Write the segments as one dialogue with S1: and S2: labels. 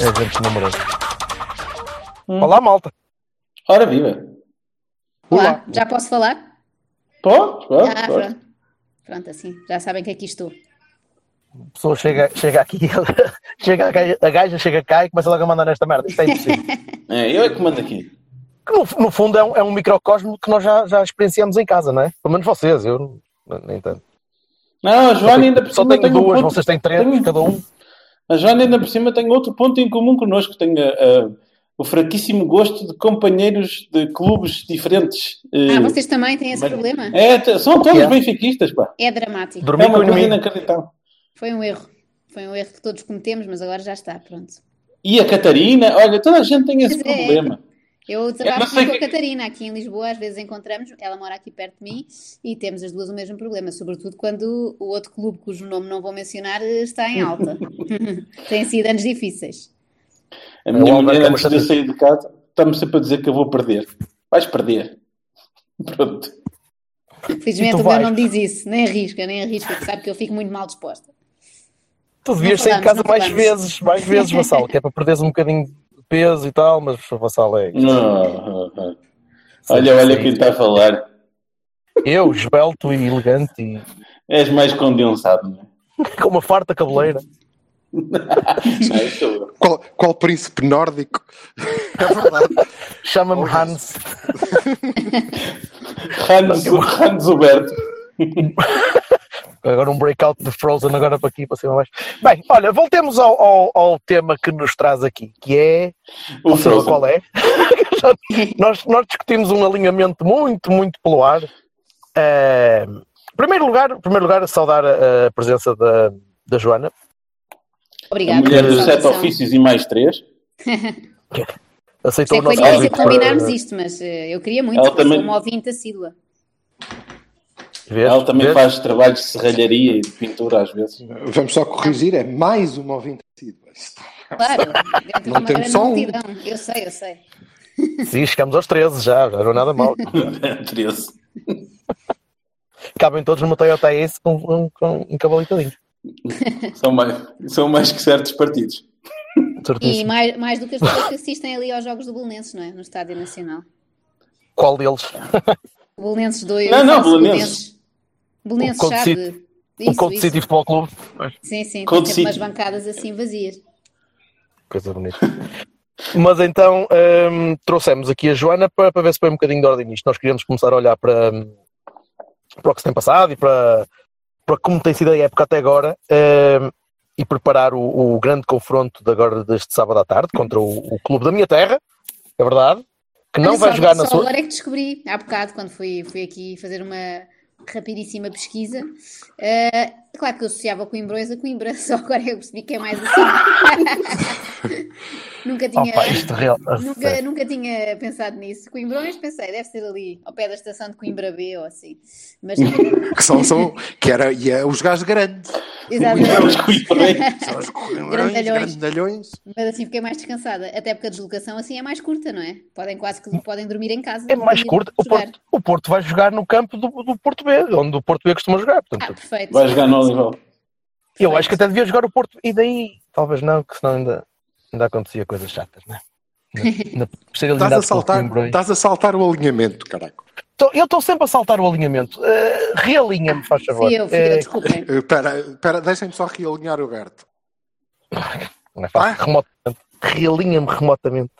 S1: É
S2: gente, é gente numerosa. Olá, malta.
S3: Ora viva.
S4: Olá, já posso falar?
S3: Pode, pode,
S4: Ah,
S3: pode.
S4: pronto. Pronto, assim, já sabem que aqui estou.
S2: A pessoa chega, chega aqui, chega a, gaja, a gaja chega cá e começa logo a mandar nesta merda. Isto é impossível.
S3: É, eu é que mando aqui.
S2: Que no, no fundo é um, é um microcosmo que nós já, já experienciamos em casa, não é? Pelo menos vocês, eu nem tanto.
S3: Não, a Joana ainda por
S2: Só
S3: cima
S2: tenho
S3: um
S2: duas,
S3: ponto-
S2: vocês têm três,
S3: tenho-
S2: cada um.
S3: A Joana ainda por cima tem outro ponto em comum connosco. Tem ah, ah, o fraquíssimo gosto de companheiros de clubes diferentes.
S4: Ah,
S3: Eh,
S4: vocês também têm esse
S3: mas-
S4: problema?
S3: É, são todos
S2: É.
S3: benfiquistas, pá.
S4: É dramático.
S2: Dormir
S3: É
S2: com
S3: uma coisa inacreditável.
S4: Foi um erro. Foi um erro que todos cometemos, mas agora já está, pronto.
S3: E a Catarina, olha, toda a gente tem esse
S4: Pois é.
S3: problema.
S4: Eu
S3: Eu
S4: trabalho
S3: não sei
S4: com a
S3: que-
S4: Catarina aqui em Lisboa, às vezes encontramos, ela mora aqui perto de mim e temos as duas o mesmo problema, sobretudo quando o outro clube, cujo nome não vou mencionar, está em alta. Têm sido anos difíceis.
S3: A minha
S2: É o
S3: mulher,
S2: Alberto
S3: antes de sair de casa, está-me sempre a dizer que eu vou perder. Vais perder. Pronto.
S4: Felizmente
S2: E tu
S4: o meu não diz isso, nem arrisca, nem arrisca, que sabe que eu fico muito mal disposta.
S2: Tu devias sair de casa mais vezes, mais vezes, Vassal, que é para perderes um bocadinho peso e tal, mas o Vassal é.
S3: Não, não, não. Olha, olha quem está a falar.
S2: Eu, esbelto e elegante e
S3: És mais condensado, não é?
S2: com uma farta cabeleira.
S3: Não.
S5: Qual, qual príncipe nórdico? É verdade.
S2: Chama-me Hans.
S3: Hans, Hans Huberto.
S2: Agora um breakout de Frozen agora para aqui, para cima mais. Bem, olha, voltemos ao, ao, ao tema que nos traz aqui, que é.
S3: O
S2: Não sei
S3: Frozen.
S2: qual é. Nós, nós discutimos um alinhamento muito, muito pelo ar. Em primeiro lugar, primeiro lugar, saudar a, a presença da, da Joana.
S3: A
S4: Obrigada.
S3: mulher
S4: pela
S3: dos sete ofícios e mais três.
S2: Aceitou
S4: Sei
S2: o nosso
S4: difícil
S2: convite
S4: combinarmos
S2: para-
S4: isto, mas eh, eu queria muito,
S3: Ela também-
S4: uma ouvinte assídua.
S2: Vês?
S3: Ela também
S2: Vês?
S3: faz trabalhos de serralharia e de pintura às vezes.
S5: Vamos só corrigir, é mais uma ouvinte assídua.
S4: Claro,
S5: Não temos só um.
S4: Eu sei, eu sei.
S2: Sim, chegamos aos 13 já, já não é nada mal.
S3: 13.
S2: Cabem todos numa Toyota Ace com, com, com encabalitadinho.
S3: São mais, são mais que certos partidos.
S4: E
S2: Certíssimo.
S4: mais, mais do que as pessoas que assistem ali aos Jogos do Belenenses, não é? No Estádio Nacional.
S2: Qual deles?
S4: O Belenenses 2.
S3: Não, não,
S4: falso
S3: Belenenses.
S4: Belenenses,
S2: O Cold
S4: chave.
S2: O Cold. City Futebol Clube.
S4: Sim, sim, tem sempre umas bancadas assim vazias.
S2: Coisa bonita. Mas então hum, trouxemos aqui a Joana para, para ver se põe um bocadinho de ordem nisto. Nós queríamos começar a olhar para, hum, para o que se tem passado e para, para como tem sido a época até agora hum, e preparar o, o grande confronto de agora deste sábado à tarde contra o, o clube da minha terra, é verdade, que não
S4: Olha,
S2: vai
S4: só,
S2: jogar na
S4: só
S2: sua.
S4: agora é que descobri, há bocado, quando fui, fui aqui fazer uma rapidíssima pesquisa. eh, claro que eu associava Coimbrões a Coimbra, só agora eu percebi que é mais assim. nunca tinha.
S2: Opa, isto real.
S4: Nunca, nunca tinha pensado nisso. Coimbrões, pensei, deve ser ali, ao pé da estação de Coimbra B ou assim. Mas,
S5: Que são, são, que era, e é os gajos grandes.
S4: Exatamente.
S3: coibrões.
S5: São os grandalhões.
S4: Mas assim fiquei mais descansada. Até porque a deslocação assim é mais curta, não é? Podem quase que podem dormir em casa.
S2: É mais
S4: ir
S2: curto. O. Porto, o Porto vai jogar no campo do, do Porto B, onde o Porto B costuma jogar.
S4: Ah,
S2: Portanto,
S4: perfeito.
S3: Vai jogar no Olival.
S2: eu acho que até devia jogar o Porto. E daí, talvez não, que senão ainda, ainda acontecia coisas chatas, não é? Por ser
S5: Estás a, saltar, estás a saltar o alinhamento, caraca.
S2: Tô- eu estou sempre a saltar o alinhamento. Uh, realinha-me, faz favor.
S4: Fui eu, fui eu,
S2: Eh,
S4: desculpem.
S5: Espera, espera, deixem-me só realinhar o Berto.
S2: não é fácil.
S5: Ah.
S2: Remotamente. Realinha-me remotamente.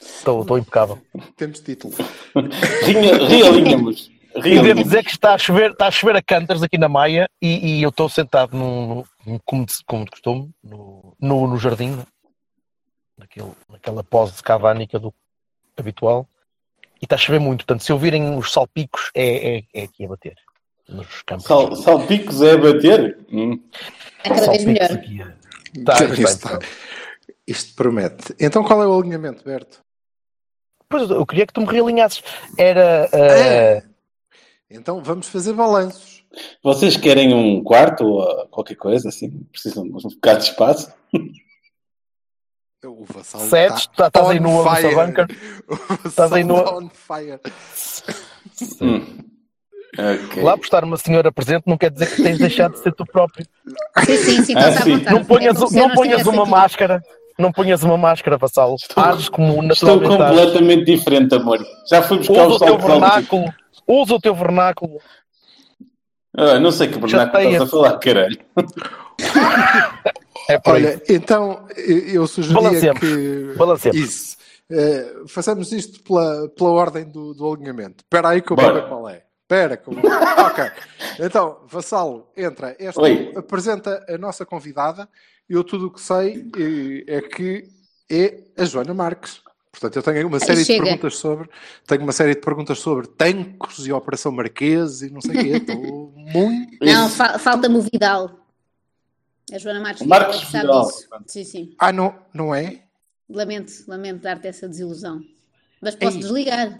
S2: Estou estou impecável.
S5: Temos título.
S3: Rinha-
S2: E
S3: Realinhamos.
S2: dizer que está a chover, está a chover a cantas aqui na Maia e, e eu estou sentado num, num- como, de, como de costume, no, no, no jardim, naquele, naquela pose cavânica do habitual, e está a chover muito. Portanto, se ouvirem os salpicos, é, é, é aqui a bater. nos campos.
S3: Sal, salpicos é bater? Hum.
S4: É cada vez melhor.
S2: aqui. Tá,
S5: Isto, está- isto promete. Então qual é o alinhamento, Berto?
S2: Pois eu queria que tu me realinhasses. Era. ah,
S5: É. Então vamos fazer balanços.
S3: Vocês querem um quarto ou ah, qualquer coisa assim? Precisam de um bocado de espaço?
S5: O vassal está
S2: tá- estás aí no
S5: fire. O vassal
S2: Estás aí no-
S5: on fire.
S3: Hum. Ok.
S2: Lá por estar uma senhora presente não quer dizer que tens deixado de ser tu próprio.
S4: Sim, sim, sim,
S3: Ah,
S4: à
S3: sim.
S4: vontade.
S2: Não ponhas,
S4: É
S2: não ponhas uma
S4: aqui.
S2: máscara. Não ponhas uma máscara, vassalo. Ages como
S3: Estou
S2: naturalmente
S3: completamente diferente, amor. Já fui buscar
S2: Usa
S3: os
S2: o teu vernáculo. Usa o teu vernáculo.
S3: Ah, não sei que vernáculo estás a falar, caralho.
S2: É.
S5: Olha, então eu eu sugeria
S2: Balanceemos.
S5: que.
S2: Balanceemos.
S5: Isso. Eh, façamos isto pela, pela ordem do, do alinhamento. Espera aí que eu vou ver qual é. Espera que eu vou... Ok. Então, Vassalo, entra. Esta
S3: Oi.
S5: apresenta a nossa convidada. Eu tudo o que sei eh, é que é a Joana Marques. Portanto, eu tenho uma série de
S4: chega.
S5: perguntas sobre. Tenho uma série de perguntas sobre tancos e Operação Marquês e não sei o quê. Estou muito.
S4: Não, fa- falta-me o Vidal. A Joana Marques Vidal
S3: Marcos
S4: é que sabe
S3: Vidal.
S4: disso. Sim, sim.
S5: Ah, não, não é?
S4: Lamento, lamento dar-te essa desilusão. Mas posso
S5: Ei.
S4: desligar.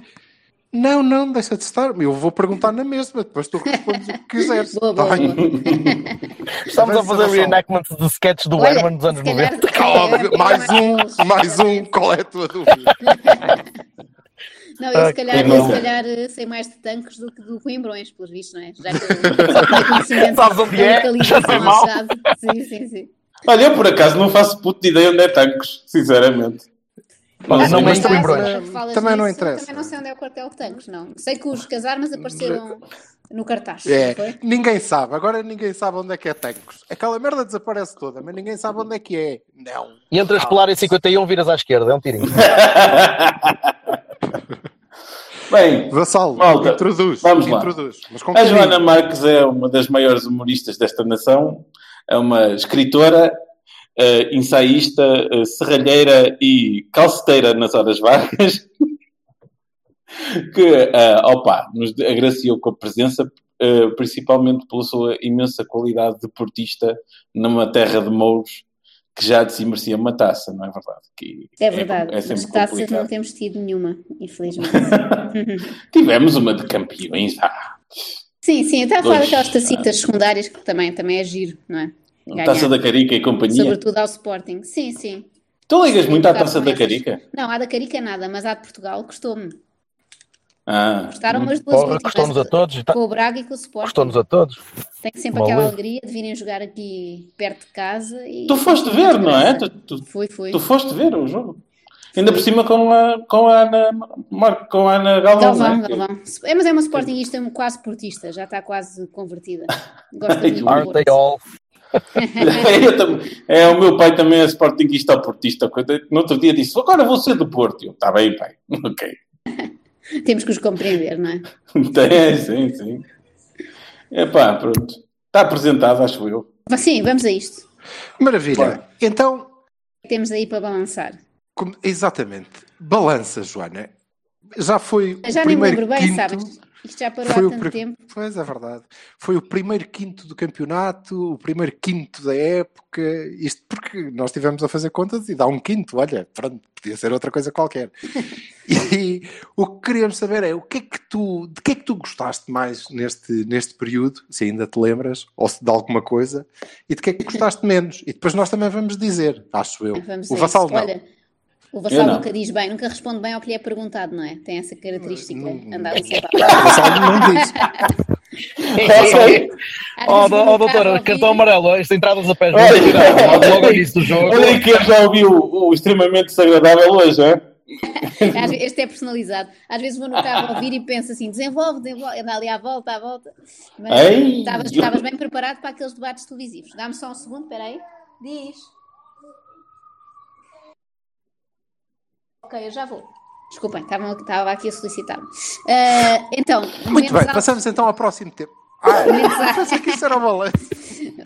S5: Não, não, deixa de estar. Eu vou perguntar na mesma, depois tu respondes o que quiseres.
S4: Boa, boa,
S5: Tá bem?
S4: boa.
S2: Estamos a fazer
S5: Vassalo.
S2: reenactments de sketches do
S4: Olha,
S2: Herman dos anos
S4: se calhar-
S2: 90.
S5: Óbvio, mais um, mais um, qual é a tua dúvida?
S4: Não, eu se calhar, eu, se calhar eh, sei mais de tanques do que do Coimbrões, pelos vistos, não é? Já que eu só tenho conhecimento
S2: Sabes onde é? Já sei mal.
S4: Sim, sim, sim.
S3: Olha, eu por acaso não faço puto de ideia onde é Tancos, sinceramente.
S2: Não é
S3: mas
S4: falas
S5: Também não interessa.
S4: Também não sei onde é o quartel de tanques, não. Sei que os casarmas apareceram no cartaz.
S5: É,
S4: foi?
S5: ninguém sabe, agora ninguém sabe onde é que é Tancos. Aquela merda desaparece toda, mas ninguém sabe onde é que é. Não.
S2: E entre a Escolar e 51 viras à esquerda, é um tirinho.
S3: Bem,
S5: Vassalo,
S3: Malta,
S5: introduz.
S3: vamos lá.
S5: introduz.
S3: A. Joana Marques é uma das maiores humoristas desta nação, é uma escritora, eh, ensaísta, eh, serralheira e calceteira nas horas vagas, que, eh, opa, nos agraciou com a presença, eh, principalmente pela sua imensa qualidade de portista numa terra de mouros que já de si merecia uma taça, não é verdade? Que
S4: É verdade,
S3: é
S4: mas
S3: sempre
S4: taças
S3: complicado.
S4: não temos tido nenhuma, infelizmente.
S3: Tivemos uma de campeões, ah,
S4: sim, sim, eu estava a falar daquelas tacitas secundárias que também, também é giro, não é? Ganhar.
S3: Taça da Carica e companhia.
S4: Sobretudo ao Sporting. Sim, sim.
S3: Tu ligas muito à Taça da
S4: essas.
S3: Carica?
S4: Não, a da Carica nada, mas a de Portugal custou-me.
S3: Ah,
S4: Custaram as duas
S2: Porra,
S4: últimas.
S2: Custou-nos a todos. e tá-
S4: Com o Braga e com o Sporting.
S2: Custou-nos a todos.
S4: Tenho sempre
S2: Maluco.
S4: aquela alegria de virem jogar aqui perto de casa. E...
S3: tu foste ver, não é? Tu, tu,
S4: Fui, fui.
S3: tu foste ver o jogo. Ainda por cima com a, com a Ana, Mar, com a Ana Galvão,
S4: Galvão,
S3: é?
S4: Galvão. É, mas é uma Sportingista quase portista, já está quase convertida. Gosta muito do
S2: Aren't they
S4: Porto.
S3: também- é, o meu pai também é sportinguista ou portista. No outro dia disse, agora vou ser do Porto. Eu, está bem, pai. Ok.
S4: Temos que os compreender, não é?
S3: É, sim, sim. Epá, pronto. Está apresentado, acho eu.
S4: Mas sim, vamos a isto.
S5: Maravilha.
S3: Bora.
S5: Então,
S4: Temos aí para balançar.
S5: como- exatamente. Balança, Joana. Já foi
S4: Já
S5: o
S4: nem me
S5: primeiro
S4: lembro bem,
S5: quinto.
S4: sabes? Isto já parou
S5: Foi
S4: há
S5: o
S4: tanto tempo.
S5: Pois é verdade. Foi o primeiro quinto do campeonato, o primeiro quinto da época. Isto porque nós estivemos a fazer contas e dá um quinto. Olha, pronto, podia ser outra coisa qualquer. e o que queríamos saber é o que é que tu, de que é que tu gostaste mais neste, neste período, se ainda te lembras, ou se de alguma coisa, e de que é que gostaste menos. E depois nós também vamos dizer, acho eu.
S4: Vamos
S5: o Vassal
S4: isso.
S5: não.
S4: Olha, o Vassal
S3: não.
S4: nunca diz bem, nunca responde bem ao que lhe é perguntado, não é? Tem essa característica,
S5: Não-
S4: andar ali sempre
S5: O Vassal não diz.
S2: Oh, oh,
S4: no
S2: doutora, cartão amarelo, isto entradas a pés
S3: Olha.
S2: logo início do jogo.
S3: Olha que eu já ouvi o, o extremamente desagradável hoje, é?
S4: Este é personalizado. Às vezes vou no carro a ouvir e penso assim: desenvolve, desenvolve, anda ali à volta, à volta. Mas estavas bem preparado para aqueles debates televisivos. Dá-me só um segundo, espera aí. Diz. Ok, eu já vou. Desculpem, estava, aqui a solicitar. Ah, então,
S5: Muito bem,
S4: altos-
S5: passamos então ao próximo tempo. Ah,
S4: altos.
S5: pensei que isso era o balanço.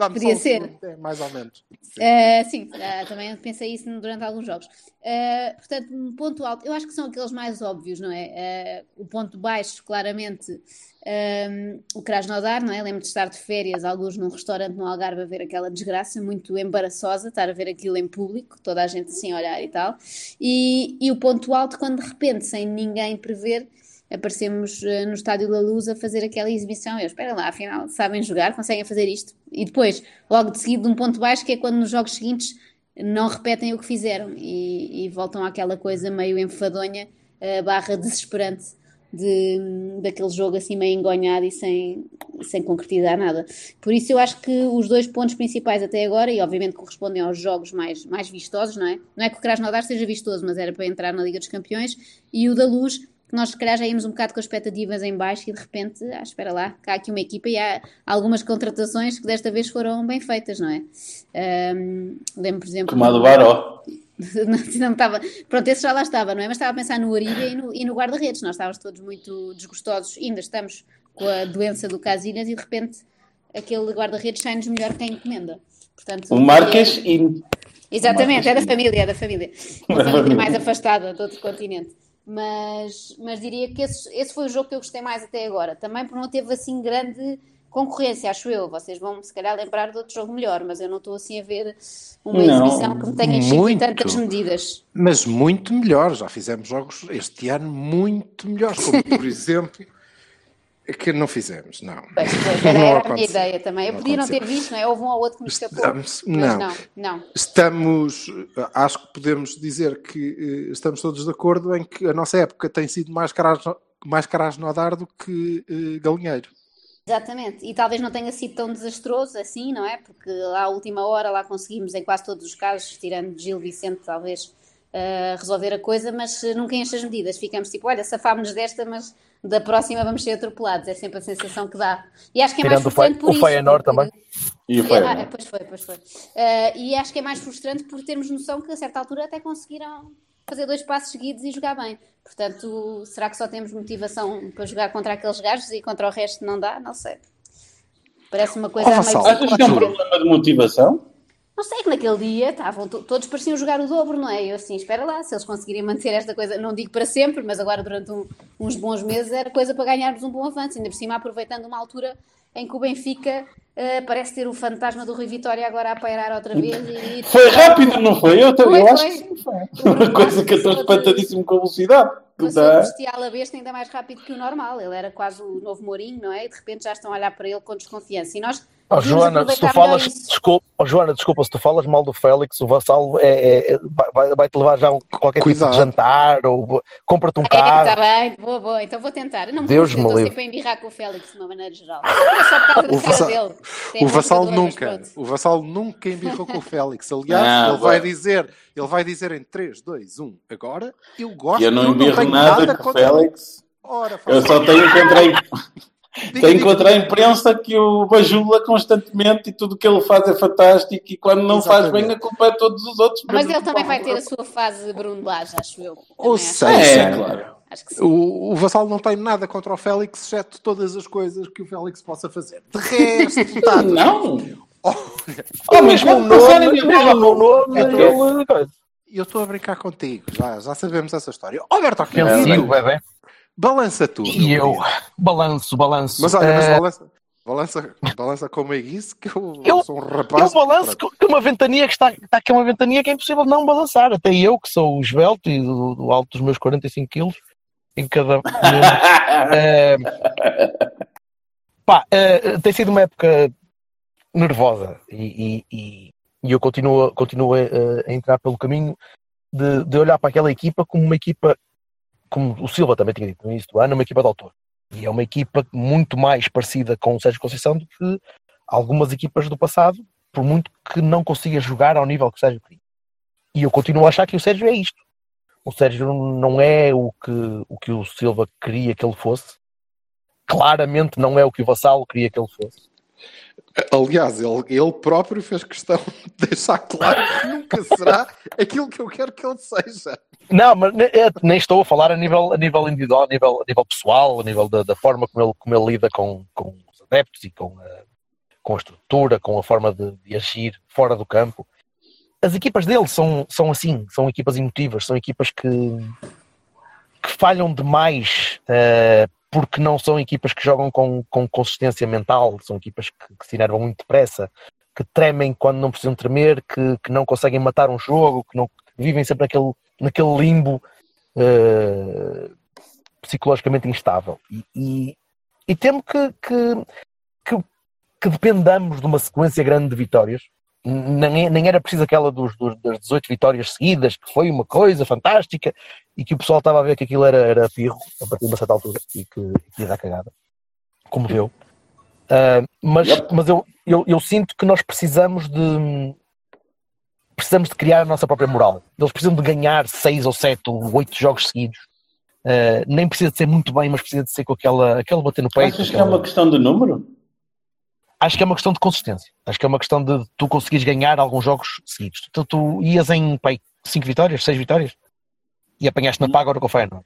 S5: Dá-me
S4: Podia ser.
S5: é, mais ou menos.
S4: Uh, sim, uh, também pensei isso durante alguns jogos. Uh, portanto, um ponto alto, eu acho que são aqueles mais óbvios, não é? o ponto baixo, claramente, um, o Krasnodar, não é? Lembro de estar de férias, alguns num restaurante no Algarve a ver aquela desgraça, muito embaraçosa, estar a ver aquilo em público, toda a gente assim a olhar e tal. E, e o ponto alto, quando de repente, sem ninguém prever, aparecemos uh, no Estádio da Luz a fazer aquela exibição. Eu espero lá, afinal, sabem jogar, conseguem fazer isto. E depois, logo de seguida, um ponto baixo, que é quando nos jogos seguintes não repetem o que fizeram e, e voltam àquela coisa meio enfadonha, uh, barra desesperante de, daquele jogo assim meio engonhado e sem, sem concretizar nada. Por isso eu acho que os dois pontos principais até agora, e obviamente correspondem aos jogos mais, mais vistosos, não é? Não é que o Krasnodar seja vistoso, mas era para entrar na Liga dos Campeões, e o da Luz, nós se calhar já íamos um bocado com expectativas em baixo e de repente, ah, espera lá, cá há aqui uma equipa e há algumas contratações que desta vez foram bem feitas, não é? Um, lembro, por exemplo...
S3: Tomado Baró.
S4: não, não estava, pronto, esse já lá estava, não é? Mas estava a pensar no Ariga e no, e no guarda-redes. Nós estávamos todos muito desgostosos, ainda estamos com a doença do Casilhas e de repente aquele guarda-redes sai-nos melhor que a encomenda. Portanto,
S3: o Marques é... e.
S4: Exatamente, é da família, é da família. Uma família mais afastada de outro continente mas, mas diria que esse, esse foi o jogo que eu gostei mais até agora. Também porque não teve assim grande concorrência, acho eu. Vocês vão se calhar lembrar de outro jogo melhor, mas eu não estou assim a ver uma não, exibição que me tenha enchido em tantas medidas.
S5: Mas muito melhor, já fizemos jogos este ano muito melhores, como por exemplo que não fizemos, não.
S4: Pois, pois, era, era a minha ideia também. Eu não podia aconteceu. não ter visto, não é? Houve um ou outro que me escapou. Estamos,
S5: não. não, não. Estamos, acho que podemos dizer que eh, estamos todos de acordo em que a nossa época tem sido mais carasno, mais carasnodar do que uh, galinheiro.
S4: Exatamente, e talvez não tenha sido tão desastroso assim, não é? Porque lá à última hora lá conseguimos, em quase todos os casos, tirando Gil Vicente, talvez, uh, resolver a coisa, mas nunca enche as medidas. Ficamos tipo, olha, safámos-nos desta, mas da próxima vamos ser atropelados. É sempre a sensação que dá. E acho que é
S2: Tirando
S4: mais frustrante por
S2: o isso. O Feyenoord também.
S3: E o Feyenoord.
S4: Ah, pois foi, pois foi. Uh, e acho que é mais frustrante por termos noção que a certa altura até conseguiram fazer dois passos seguidos e jogar bem. Portanto, será que só temos motivação para jogar contra aqueles gajos e contra o resto não dá? Não sei. Parece uma coisa oh,
S3: meio... Achas que é um problema de motivação?
S4: Não sei que naquele dia estavam todos pareciam jogar o dobro, não é? Eu assim, espera lá, se eles conseguirem manter esta coisa, não digo para sempre, mas agora durante um, uns bons meses era coisa para ganharmos um bom avanço, ainda por cima aproveitando uma altura em que o Benfica uh, parece ter o fantasma do Rui Vitória agora a pairar outra vez. E...
S3: Foi rápido, não foi? Eu, foi, eu acho foi. que foi. Uma coisa que eu estou espantadíssimo com a velocidade.
S4: Passou o bestial a besta ainda mais rápido que o normal. Ele era quase o novo Mourinho, não é? E de repente já estão a olhar para ele com desconfiança. E nós
S2: Oh, Joana, se tu falas, desculpa, oh, Joana, desculpa, se tu falas mal do Félix, o vassalo é, é, é vai, vai, te levar já qualquer Cuidado. tipo de jantar ou compra-te um é, carro.
S4: Está bem, boa, boa, então vou tentar. Não
S2: Deus me livre.
S4: sempre a embirrar com o Félix de uma maneira geral. É só por causa o vassalo, dele.
S5: o vassalo nunca, o vassalo nunca embirrou com o Félix. Aliás, não, ele vai dizer, ele vai dizer em 3, 2, 1, agora eu gosto.
S3: Eu não embirro nada, nada com o Félix. Ora, eu só tenho que tem que encontrar a imprensa que o bajula constantemente e tudo o que ele faz é fantástico e quando não Exatamente. faz bem a culpa é de todos os outros.
S4: Mas ele também vai ter a sua fase Bruno Lage, acho eu.
S5: Ou seja, é, claro. O, o Vassal não tem nada contra o Félix, exceto todas as coisas que o Félix possa fazer. De resto, tá
S3: não!
S5: Oh,
S3: oh mas vamos passar em nome.
S5: Eu estou a brincar contigo, já, já sabemos essa história. Alberto,
S2: que é, bebê.
S5: Balança tu.
S2: E eu, balanço, balanço.
S5: Mas olha, mas eh, balança, balança, balança como é isso, que eu, eu sou um rapaz.
S2: Eu balanço que uma ventania que está, está aqui uma ventania que é impossível não balançar. Até eu, que sou esbelto e do, do alto dos meus 45 quilos, em cada. é, pá, é, tem sido uma época nervosa e, e, e eu continuo, continuo a, a entrar pelo caminho de, de olhar para aquela equipa como uma equipa como o Silva também tinha dito no início do ano, uma equipa de autor. E é uma equipa muito mais parecida com o Sérgio Conceição do que algumas equipas do passado, por muito que não consiga jogar ao nível que o Sérgio queria. E eu continuo a achar que o Sérgio é isto. O Sérgio não é o que o, que o Silva queria que ele fosse. Claramente não é o que o Vassalo queria que ele fosse.
S5: Aliás, ele, ele próprio fez questão de deixar claro que será aquilo que eu quero que ele seja.
S2: Não, mas nem estou a falar a nível, a nível individual, a nível, a nível pessoal, a nível da, da forma como ele, como ele lida com, com os adeptos e com a, com a estrutura, com a forma de, de agir fora do campo. as equipas dele são, são assim, são equipas emotivas, são equipas que, que falham demais uh, porque não são equipas que jogam com, com consistência mental, são equipas que, que se enervam muito depressa, que tremem quando não precisam tremer, que, que não conseguem matar um jogo, que não que vivem sempre naquele, naquele limbo uh, psicologicamente instável. E, e, e temo que, que, que, que dependamos de uma sequência grande de vitórias nem, nem era preciso aquela dos, dos, das 18 vitórias seguidas, que foi uma coisa fantástica e que o pessoal estava a ver que aquilo era, era pirro a partir de uma certa altura e que, que ia dar cagada, como deu. Uh, mas mas eu, eu, eu, sinto que nós precisamos de precisamos de criar a nossa própria moral. Eles precisam de ganhar 6 ou 7 ou 8 jogos seguidos. Uh, nem precisa de ser muito bem, mas precisa de ser com aquela, aquela bater no peito.
S3: Achas
S2: aquela...
S3: que é uma questão de número?
S2: acho que é uma questão de consistência. Acho que é uma questão de tu conseguires ganhar alguns jogos seguidos. Tu, tu ias em 5 vitórias, 6 vitórias e apanhaste na paga agora com o Feyenoord.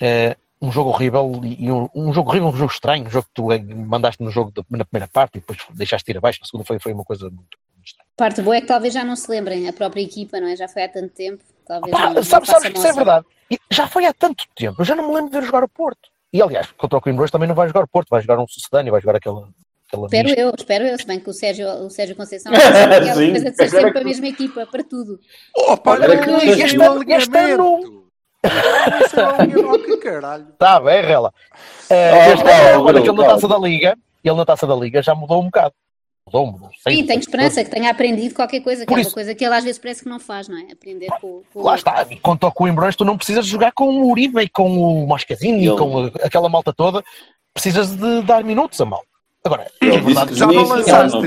S2: É um jogo horrível e um, um, jogo horrível, um jogo estranho, um jogo que tu mandaste no jogo de, na primeira parte e depois deixaste ir abaixo, na segunda foi, foi uma coisa muito, muito estranha.
S4: Parte boa é que talvez já não se lembrem, a própria equipa, não é? Já foi há tanto tempo. Talvez
S2: Opa,
S4: não,
S2: sabes,
S4: não
S2: sabes isso é verdade. Já foi há tanto tempo, eu já não me lembro de ver jogar o Porto. E aliás, contra o Coimbra também não vai jogar o Porto, vai jogar um Sucedâneo, vai jogar aquela
S4: Espero eu, espero eu, se bem que o Sérgio, o Sérgio Conceição aquela coisa de ser sempre que... a mesma equipa para tudo.
S5: Opa, olha, olha que este, este ano.
S2: Está bem, Rela. Uh, este olha que ele na taça da Liga, ele na taça da Liga já mudou um bocado. Mudou, mudou.
S4: Sim, tenho esperança que tenha aprendido qualquer coisa, que Por é uma coisa que ele às vezes parece que não faz, não é? Aprender com, com
S2: Lá está, quanto ao Coimbrões, tu não precisas jogar com o Uribe e com o Mascazinho e com aquela malta toda, precisas de dar minutos a mal. Agora, é verdade,
S5: já balançaste,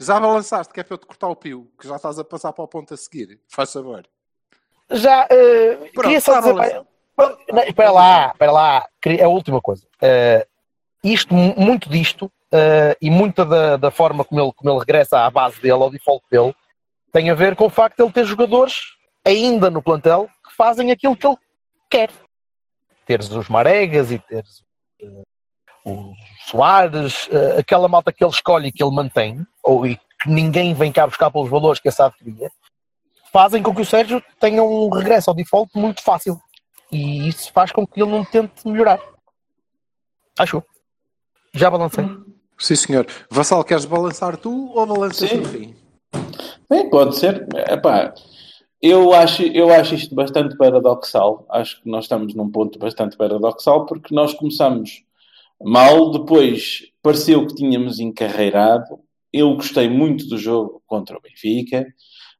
S5: já balançaste, que é para eu te cortar o pio, que já estás a passar para o ponto a seguir. Faz saber.
S2: Já, uh, Pronto, queria só dizer, espera lá, espera lá, é a última coisa. Uh, isto, muito disto, uh, e muita da, da forma como ele, como ele regressa à base dele, ao default dele, tem a ver com o facto de ele ter jogadores ainda no plantel que fazem aquilo que ele quer. Teres os Maregas e teres o Soares, uh, aquela malta que ele escolhe e que ele mantém, ou e que ninguém vem cá buscar pelos valores que essa queria, fazem com que o Sérgio tenha um regresso ao default muito fácil. E isso faz com que ele não tente melhorar. Acho. Já balancei.
S5: Sim, senhor. Vassal, queres balançar tu ou balanças no fim?
S3: Bem, pode ser. Epá, eu acho, eu acho isto bastante paradoxal. Acho que nós estamos num ponto bastante paradoxal porque nós começamos Mal depois pareceu que tínhamos encarreirado. Eu gostei muito do jogo contra o Benfica.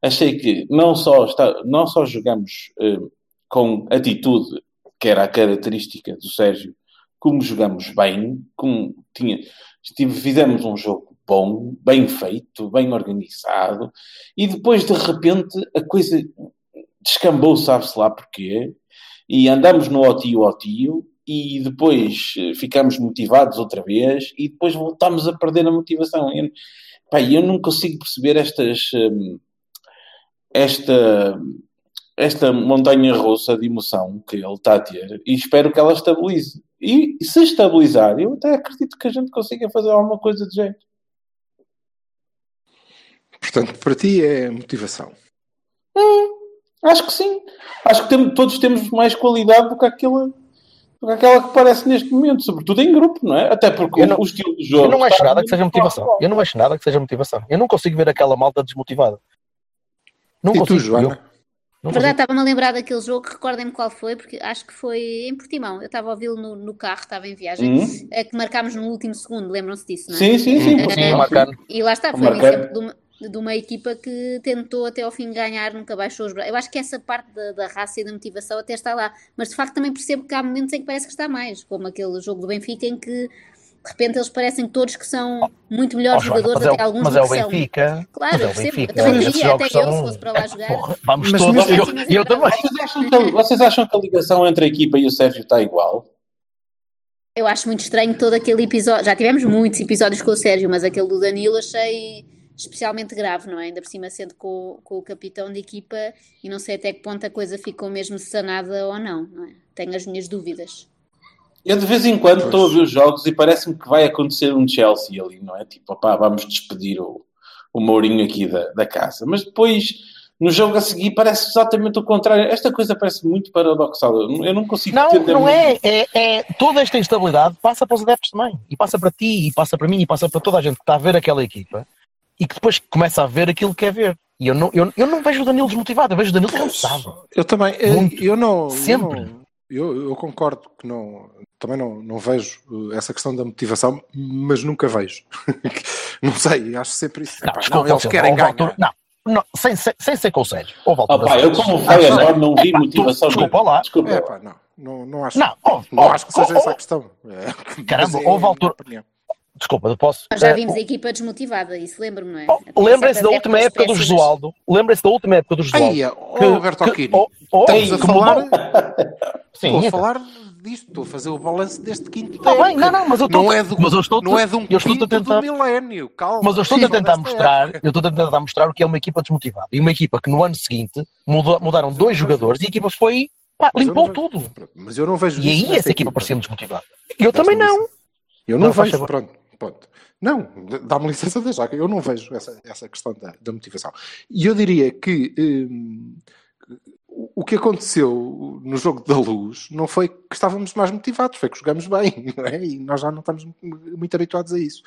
S3: Achei que não só, está, não só jogamos uh, com atitude, que era a característica do Sérgio, como jogamos bem, como tinha, fizemos um jogo bom, bem feito, bem organizado, e depois de repente a coisa descambou, sabe-se lá porquê, e andamos no otio-otio, e depois eh, ficamos motivados outra vez e depois voltamos a perder a motivação. Eu, pá, eu não consigo perceber estas, hum, esta, esta montanha russa de emoção que ele está a ter e espero que ela estabilize. E, se estabilizar, eu até acredito que a gente consiga fazer alguma coisa de jeito.
S5: Portanto, para ti é motivação.
S3: Hum, acho que sim. Acho que tem, todos temos mais qualidade do que aquela aquela que parece neste momento, sobretudo em grupo, não é? Até porque
S2: não,
S3: o estilo de jogo.
S2: Eu não acho nada que seja motivação. Eu não acho nada que seja motivação. Eu não consigo ver aquela malta desmotivada. Não
S5: e
S2: consigo.
S5: tu, Joana?
S4: Na verdade, estava-me a lembrar daquele jogo, recordem-me qual foi, porque acho que foi em Portimão. Eu estava a ouvi-lo no, no, carro, estava em viagem, uhum. é que marcámos no último segundo, lembram-se disso, não é?
S3: Sim, sim, sim. sim,
S4: sim. E lá está, foi um exemplo de uma, de uma equipa que tentou até ao fim ganhar, nunca baixou os braços. Eu acho que essa parte da, da, raça e da motivação até está lá, mas de facto também percebo que há momentos em que parece que está mais, como aquele jogo do Benfica em que de repente eles parecem todos que são muito melhores oh, jogadores, até
S2: é,
S4: alguns
S2: mas
S4: é
S2: o Benfica.
S4: Claro,
S2: é
S4: eu percebo. Eu também diria, até eu, se fosse para lá jogar.
S2: Porra, vamos mas, todos, eu, eu, eu também.
S3: Vocês acham, que, vocês acham que a ligação entre a equipa e o Sérgio está igual?
S4: Eu acho muito estranho todo aquele episódio. Já tivemos muitos episódios com o Sérgio, mas aquele do Danilo achei especialmente grave, não é? Ainda por cima sendo com, com, o capitão de equipa e não sei até que ponto a coisa ficou mesmo sanada ou não, não é? Tenho as minhas dúvidas.
S3: Eu de vez em quando pois. estou a ver os jogos e parece-me que vai acontecer um Chelsea ali, não é? Tipo, opá, vamos despedir o, o Mourinho aqui da, da casa. Mas depois no jogo a seguir parece exatamente o contrário. Esta coisa parece muito paradoxal. Eu eu não consigo
S2: Não,
S3: entender
S2: não é, é, é. Toda esta instabilidade passa para os adeptos também. E passa para ti, e passa para mim, e passa para toda a gente que está a ver aquela equipa e que depois começa a ver aquilo que quer ver. E eu não, eu, eu não vejo o Danilo desmotivado, eu vejo o Danilo cansado.
S5: Eu também, eh,
S2: Muito.
S5: eu não.
S2: Sempre.
S5: Eu, não- eu, eu concordo que não. Também não, não vejo eh, essa questão da motivação, mas nunca vejo. não sei, acho sempre isso. Epá, Não,
S2: desculpa,
S5: eles
S2: Silva,
S5: querem ganhar.
S2: altura- não, não, sem, sem, sem ser sérios. Houve
S3: Ah,
S2: alturas
S3: pá, eu como
S2: Ah,
S3: Feyenoord não vi
S2: epá, tu-
S3: motivação.
S2: Desculpa lá.
S3: Desculpa
S5: É pá, não, não, não acho.
S2: Não, houve-
S5: não
S2: houve-
S5: acho que seja
S2: houve-
S5: essa a questão. É,
S2: Caramba,
S5: é
S2: houve altura-. Desculpa, eu posso.
S4: Nós já
S2: Eh,
S4: vimos a equipa desmotivada, isso lembro-me, não é?
S2: Oh, Lembrem-se da última
S4: épocas
S2: época do. Josualdo. Lembrem-se da última época do Josualdo.
S5: Aí, ó, Alberto Aquino.
S2: oh, oh,
S5: Estamos a
S2: que
S5: falar.
S2: Sim,
S5: a
S2: então.
S5: falar disto, estou a fazer o balanço deste quinto da
S2: bem, não, não, mas eu estou-
S5: não é do,
S2: mas eu estou-
S5: não é de um
S2: eu estou a
S5: quinto
S2: tentar-
S5: do milénio, calma.
S2: Mas eu estou a tentar mostrar,
S5: época.
S2: eu estou a tentar mostrar o que é uma equipa desmotivada. E uma equipa que no ano seguinte mudou- mudaram dois jogadores e a equipa foi, pá, limpou
S5: não-
S2: tudo.
S5: Mas eu não vejo
S2: E aí essa equipa parecia desmotivada. Eu também não.
S5: licença. Eu não,
S2: Não,
S5: vejo,
S2: favor.
S5: pronto, pronto. Não, dá-me licença da jaca. Eu não vejo essa, essa questão da, da motivação. E eu diria que hum, o- o que aconteceu no jogo da luz não foi que estávamos mais motivados, foi que jogamos bem, não é? E nós já não estamos mu- muito habituados a isso.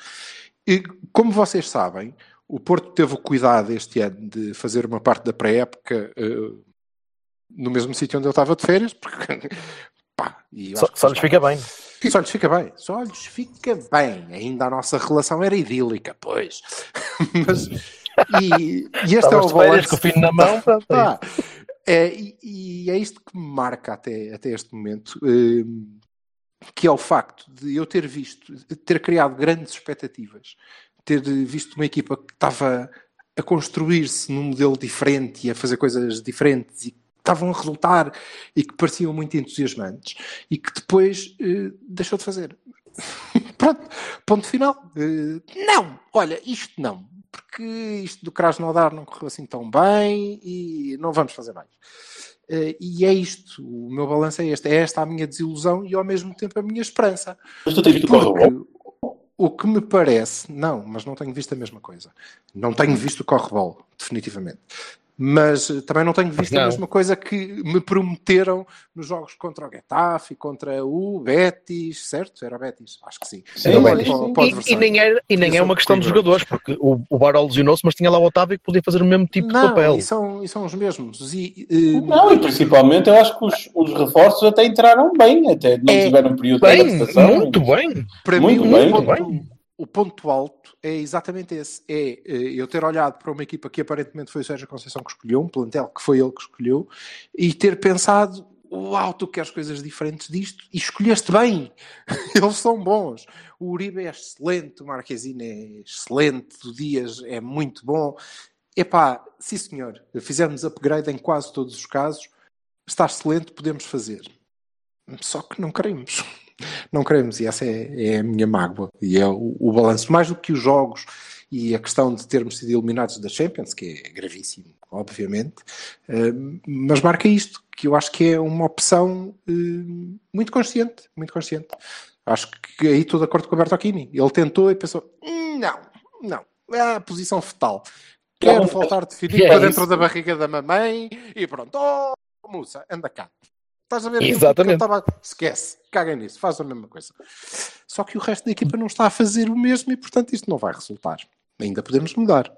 S5: E, como vocês sabem, o Porto teve o cuidado este ano de fazer uma parte da pré-época eh, no mesmo sítio onde eu estava de férias, porque pá,
S2: Só, só lhes fica bem.
S5: só lhes fica bem, só lhes fica bem. Ainda a nossa relação era idílica, pois. Mas, e, e este é
S2: Estavas
S5: o
S2: de férias
S5: balanço.
S2: com o fim na mão, é
S5: Tá. É, e, e é isto que me marca até, até este momento, hum, que é o facto de eu ter visto, ter criado grandes expectativas, ter visto uma equipa que estava a construir-se num modelo diferente e a fazer coisas diferentes e que estavam a resultar e que pareciam muito entusiasmantes e que depois eh, deixou de fazer. Pronto, ponto final. Eh, não, olha, isto não, porque isto do Krasnodar não correu assim tão bem e não vamos fazer mais. Eh, e é isto, o meu balanço é este, é esta a minha desilusão e ao mesmo tempo a minha esperança.
S3: Mas tu tens visto
S5: Porque o que me parece, não, mas não tenho visto a mesma coisa. Não tenho visto o correbol, definitivamente. Mas eh, também não tenho visto a
S2: Não.
S5: mesma coisa que me prometeram nos jogos contra o Getafe, contra o Betis, certo? Era o Betis, acho que sim.
S3: Sim,
S5: Era o
S3: sim,
S5: Betis
S2: E, e nem, é, e nem é uma questão dos jogadores, porque o, o Barol lesionou-se, mas tinha lá o Otávio que podia fazer o mesmo tipo de
S5: Não,
S2: papel.
S5: e são, e são os mesmos. E, eh,
S3: Não, e principalmente eu acho que os, os reforços até entraram bem, até não
S5: É,
S3: tiveram um período de
S2: Bem,
S3: adaptação.
S2: muito bem.
S5: para
S3: Muito
S5: mim,
S3: bem,
S5: o, ponto,
S2: bem.
S5: O ponto alto é exatamente esse. É eh, eu ter olhado para uma equipa que aparentemente foi o Sérgio Conceição que escolheu, um plantel que foi ele que escolheu, e ter pensado, uau, tu queres coisas diferentes disto, e escolheste bem. Eles são bons. O Uribe é excelente, o Marquezine é excelente, o Dias é muito bom. Epá, sim senhor, fizemos upgrade em quase todos os casos, está excelente, podemos fazer. Só que não queremos. Não queremos, e essa é, é a minha mágoa. E é o, o balanço, mais do que os jogos e a questão de termos sido eliminados da Champions, que é gravíssimo, obviamente, eh, mas marca isto, que eu acho que é uma opção eh, muito consciente, muito consciente. Acho que aí estou de acordo com o Bertocchini. Ele tentou e pensou, "Hum, não, não, é a posição fetal. Quero voltar definido
S2: é
S5: para
S2: isso.
S5: dentro da barriga da mamãe e pronto. Oh, moça, anda cá. Estás a ver
S2: Exatamente.
S5: que eu estava. Esquece, caguem nisso, faz a mesma coisa. Só que o resto da equipa não está a fazer o mesmo e, portanto, isto não vai resultar. Ainda podemos mudar.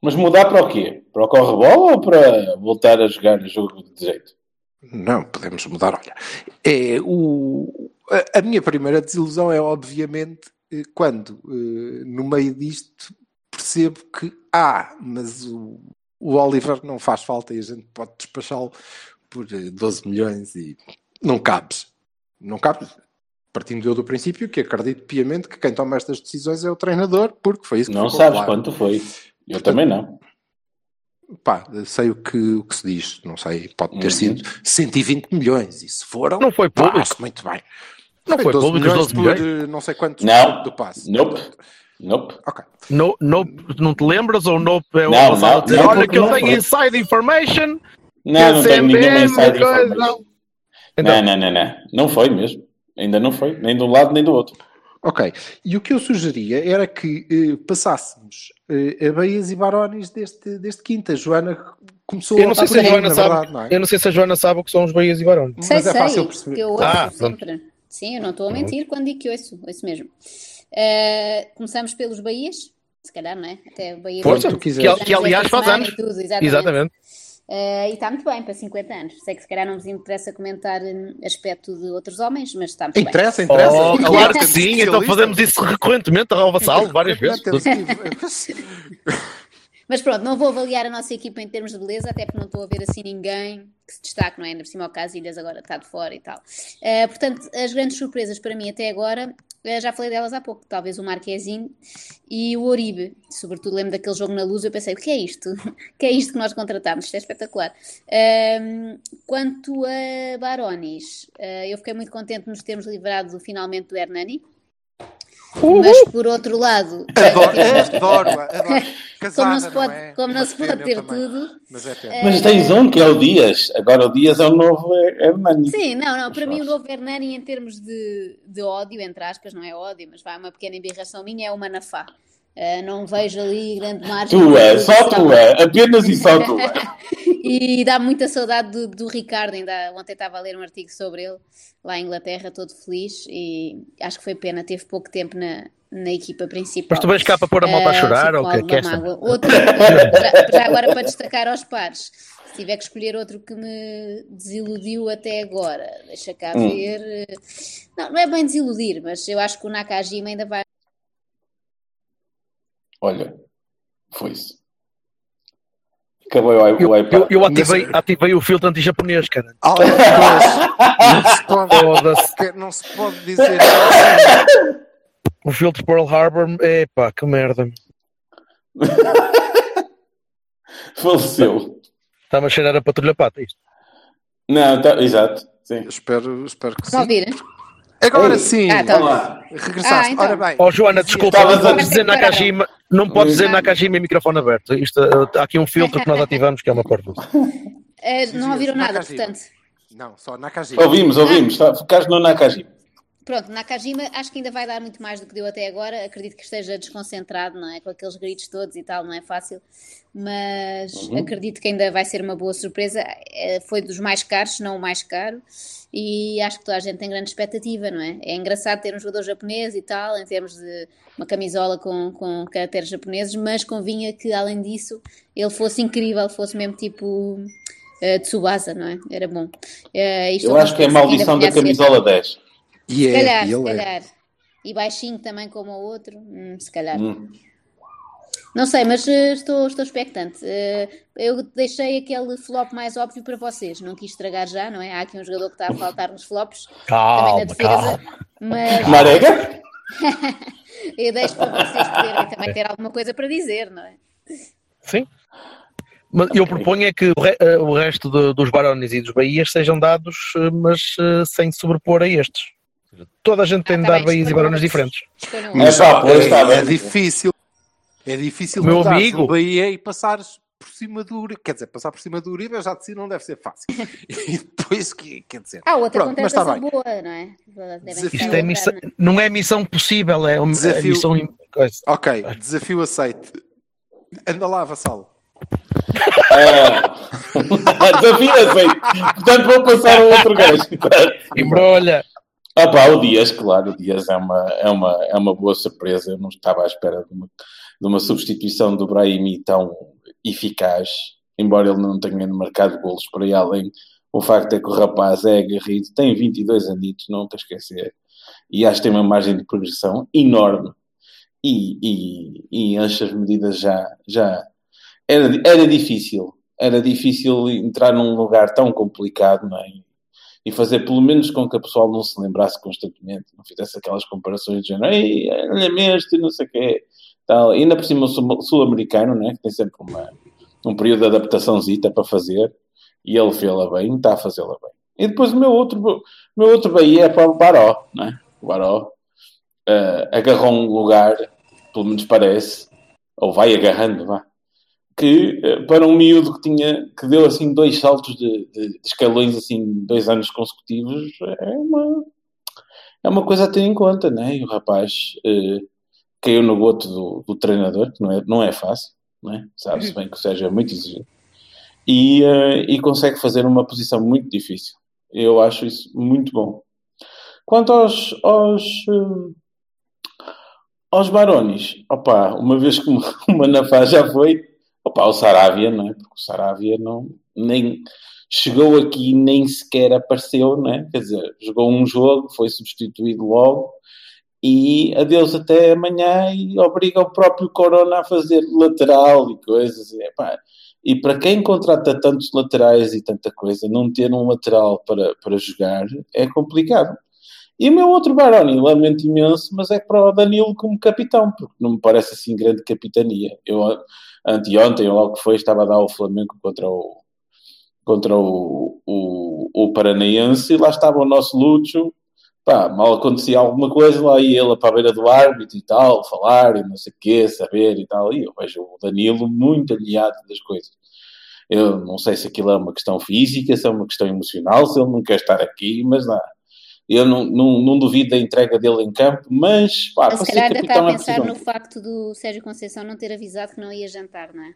S3: Mas mudar para o quê? Para o corre-bola ou para voltar a jogar jogo de jeito?
S5: Não, podemos mudar. Olha, é o, a, a minha primeira desilusão é, obviamente, eh, quando eh, no meio disto percebo que, ah, mas o, o Oliver não faz falta e a gente pode despachá-lo por eh, 12 milhões e não cabes. Não cabes. Partindo eu do princípio que acredito piamente que quem toma estas decisões é o treinador, porque foi isso que
S3: Não
S5: ficou
S3: sabes
S5: claro.
S3: quanto foi. Eu também não.
S5: Pá, sei o que, o que se diz, não sei, pode ter
S3: Uhum.
S5: sido 120 milhões, e se foram,
S2: Não foi público.
S5: muito bem.
S2: Não foi público os 12
S5: por
S2: milhões?
S5: eh, não sei quantos
S3: Não.
S5: do passe.
S3: Nope. Nope.
S5: Ok.
S2: No, no, não te lembras ou no é o
S3: Não, não, não,
S2: olha que eu
S3: não
S2: tenho
S3: foi.
S2: inside information
S3: Não, não tenho nenhuma
S2: CPM,
S3: inside
S2: coisa,
S3: information.
S2: não. Então,
S3: Não, não, não, não. Não foi mesmo. Ainda não foi. Nem de um lado nem do outro.
S5: Ok. E o que eu sugeria era que eh, passássemos eh, a e Barões deste, deste quinta. Joana começou
S2: Eu não sei
S5: a
S2: se a Joana
S5: na
S2: sabe.
S5: verdade, não é?
S2: Eu não sei se a Joana sabe o que são os Bahias e Barões.
S5: Mas
S4: Sei,
S5: é
S4: sei,
S5: fácil perceber.
S4: que eu ouço
S2: Ah, pronto.
S4: sempre. Sim, eu não estou a mentir quando digo que ouço, ouço mesmo. Eh, começamos pelos Bahias, se calhar, não é? Até o Bahia
S2: Força, que,
S4: anos
S2: que aliás faz anos.
S4: tudo, exatamente.
S2: Exatamente.
S4: Eh, e está muito bem para 50 anos. Sei que se calhar não vos interessa comentar hum, aspecto de outros homens, mas está muito bem.
S5: Interessa, interessa.
S2: Oh, claro que sim, então fazemos isso recorrentemente ao vassalo, várias vezes.
S4: Mas pronto, não vou avaliar a nossa equipa em termos de beleza, até porque não estou a ver assim ninguém que se destaque, não é? Ainda por cima o Casilhas agora está de fora e tal. Eh, portanto, as grandes surpresas para mim até agora, eh, já falei delas há pouco, talvez o Marquezinho e o Oribe. Sobretudo lembro daquele jogo na luz, eu pensei, o que é isto? O que é isto que nós contratámos? Isto é espetacular. Ahm, quanto a Barones, eh, eu fiquei muito contente de nos termos livrado finalmente do Hernani. Mas por outro lado,
S5: Adoro, adoro, adoro. Casada,
S4: como não se pode,
S5: é?
S4: como não se pode ter
S5: também.
S4: tudo,
S5: Mas é
S4: eh,
S3: Mas tens um que é o Dias. Agora o Dias é o novo Hernani.
S4: Sim, não, não. Para mim, o novo Hernani, em termos de, de ódio, entre aspas, não é ódio, mas vai uma pequena embirração minha, é o Manafá. Uh, não vejo ali grande margem.
S3: Tu é, só tu é. Apenas e só tu é.
S4: E dá muita saudade do, do Ricardo. Ainda ontem estava a ler um artigo sobre ele, lá em Inglaterra, todo feliz. E acho que foi pena, teve pouco tempo na, na equipa principal.
S2: Mas tu vais cá para pôr a malta a
S4: Eh,
S2: chorar ou o que é que é.
S4: Outro, já, já agora para destacar aos pares, se tiver que escolher outro que me desiludiu até agora, deixa cá
S3: Hum.
S4: ver. eh, Não, não é bem desiludir, mas eu acho que o Nakajima ainda vai.
S3: Olha, foi isso. Acabou o, i-
S2: Eu,
S3: o
S2: eu,
S3: iPad.
S2: eu ativei, ativei o filtro anti-japonês, cara.
S5: Ah, não se pode, não se pode dizer.
S2: O filtro Pearl Harbor, epá, que merda.
S3: Faleceu.
S2: Está-me a cheirar a patrulha pata isto.
S3: Não, tá, exato. Sim.
S5: Espero, espero que sim.
S4: Vão
S5: Agora sim.
S4: Ah, então.
S3: Olá.
S5: Regressaste.
S4: Ah, então.
S5: Ora bem.
S2: Oh, Joana, desculpa, não podes dizer Nakajima, não podes dizer. Nakajima em microfone aberto. Isto, eh, há aqui um filtro que nós ativamos que é uma porta.
S4: Eh, não ouviram nada,
S5: Nakajima.
S4: portanto.
S5: Não, só Nakajima.
S3: Ouvimos, ouvimos. Tá, Focaste no Nakajima.
S4: Pronto, Nakajima acho que ainda vai dar muito mais do que deu até agora. Acredito que esteja desconcentrado, não é? Com aqueles gritos todos e tal, não é fácil. Mas
S3: Uhum.
S4: acredito que ainda vai ser uma boa surpresa. Eh, Foi dos mais caros, se não o mais caro. E acho que toda a gente tem grande expectativa, não é? É engraçado ter um jogador japonês e tal, em termos de uma camisola com, com caracteres japoneses, mas convinha que, além disso, ele fosse incrível, fosse mesmo tipo eh, Tsubasa, não é? Era bom. Isto
S3: Eu acho que é a maldição da camisola 10.
S5: E
S4: se
S5: é,
S4: calhar,
S5: e
S4: se
S5: é.
S4: calhar. E baixinho também como o outro, hum, se calhar.
S3: Hum.
S4: Não sei, mas eh, estou, estou expectante. Eh, eu deixei aquele flop mais óbvio para vocês. Não quis estragar já, não é? Há aqui um jogador que está a faltar nos flops, também na
S2: Calma,
S4: defesa.
S2: calma.
S4: Mas
S3: Marega?
S4: eu deixo para vocês poderem também ter alguma coisa para dizer, não é?
S2: Sim. Mas eu proponho é que o, re- eh, o resto de- dos Barões e dos Bahias sejam dados, mas sem sobrepor a estes. Toda a gente tem
S4: Ah,
S2: de
S4: tá
S2: dar Bahias e Barões diferentes.
S3: É
S4: outros.
S3: pá, pois está
S5: É, é
S3: bem.
S5: difícil. É difícil
S2: Meu amigo.
S5: Bahia e passares por cima do Uribe. Quer dizer, passar por cima do Uribe eu já de si não deve ser fácil. E depois, que, quer dizer...
S4: Ah, outra
S5: Pronto, mas está bem.
S4: boa, não é?
S2: Isto
S4: a
S2: é missão,
S4: não é?
S2: é missão possível, é uma é
S5: Desafio.
S2: missão.
S5: Ok, desafio aceito. Anda lá, vassalo.
S3: É. Desafio aceito. Portanto, vou passar a outro gajo.
S2: Embrolha.
S3: Ah pá, o Dias, claro, o Dias é uma, é uma, é uma boa surpresa. Eu não estava à espera de uma, de uma substituição do Brahimi tão eficaz, embora ele não tenha marcado golos por aí além. O facto é que o rapaz é aguerrido, tem 22 anos, não te esquecer, e acho que tem uma margem de progressão enorme. E, e, e enche as medidas já. já. Era, era difícil, era difícil entrar num lugar tão complicado, não é? E fazer pelo menos com que a pessoa não se lembrasse constantemente, não fizesse aquelas comparações de género, ei, olha-me este, não sei o quê, tal. E ainda por cima o sul- sul-americano, né, que tem sempre uma, um período de adaptaçãozita para fazer, e ele fê-la bem, está a fazê-la bem. E depois o meu outro, o meu outro Bahia é para o Baró, né? O Baró eh, agarrou um lugar, pelo menos parece, ou vai agarrando, vá, que eh, para um miúdo que tinha que deu assim dois saltos de, de- de escalões assim dois anos consecutivos é uma é uma coisa a ter em conta, né? E o rapaz eh, caiu no goto do, do treinador, que não é, não é fácil, né? Sabe-se bem que o Sérgio é muito exigente. E, eh, e consegue fazer uma posição muito difícil. Eu acho isso muito bom. Quanto aos, aos, eh, aos Barões, opa, uma vez que o Manafá já foi, opa, o Saravia, não é? Porque o Saravia não, nem chegou aqui, nem sequer apareceu, né? Quer dizer, jogou um jogo, foi substituído logo e adeus até amanhã e obriga o próprio Corona a fazer lateral e coisas. E, e para quem contrata tantos laterais e tanta coisa, não ter um lateral para, para jogar é complicado. E o meu outro Baroni, lamento imenso, mas é para o Danilo como capitão, porque não me parece assim grande capitania. Eu anteontem, ou logo que foi, estava a dar o Flamengo contra o contra o, o, o Paranaense e lá estava o nosso Lúcio pá, mal acontecia alguma coisa, lá ia ele para a beira do árbitro e tal, falar e não sei o quê, saber e tal, e eu vejo o Danilo muito alinhado das coisas. Eu não sei se aquilo é uma questão física, se é uma questão emocional, se ele não quer estar aqui, mas dá. Eu não, não, não duvido da entrega dele em campo, mas pá,
S4: Se calhar ainda está a pensar no facto do Sérgio Conceição não ter avisado que não ia jantar, não é?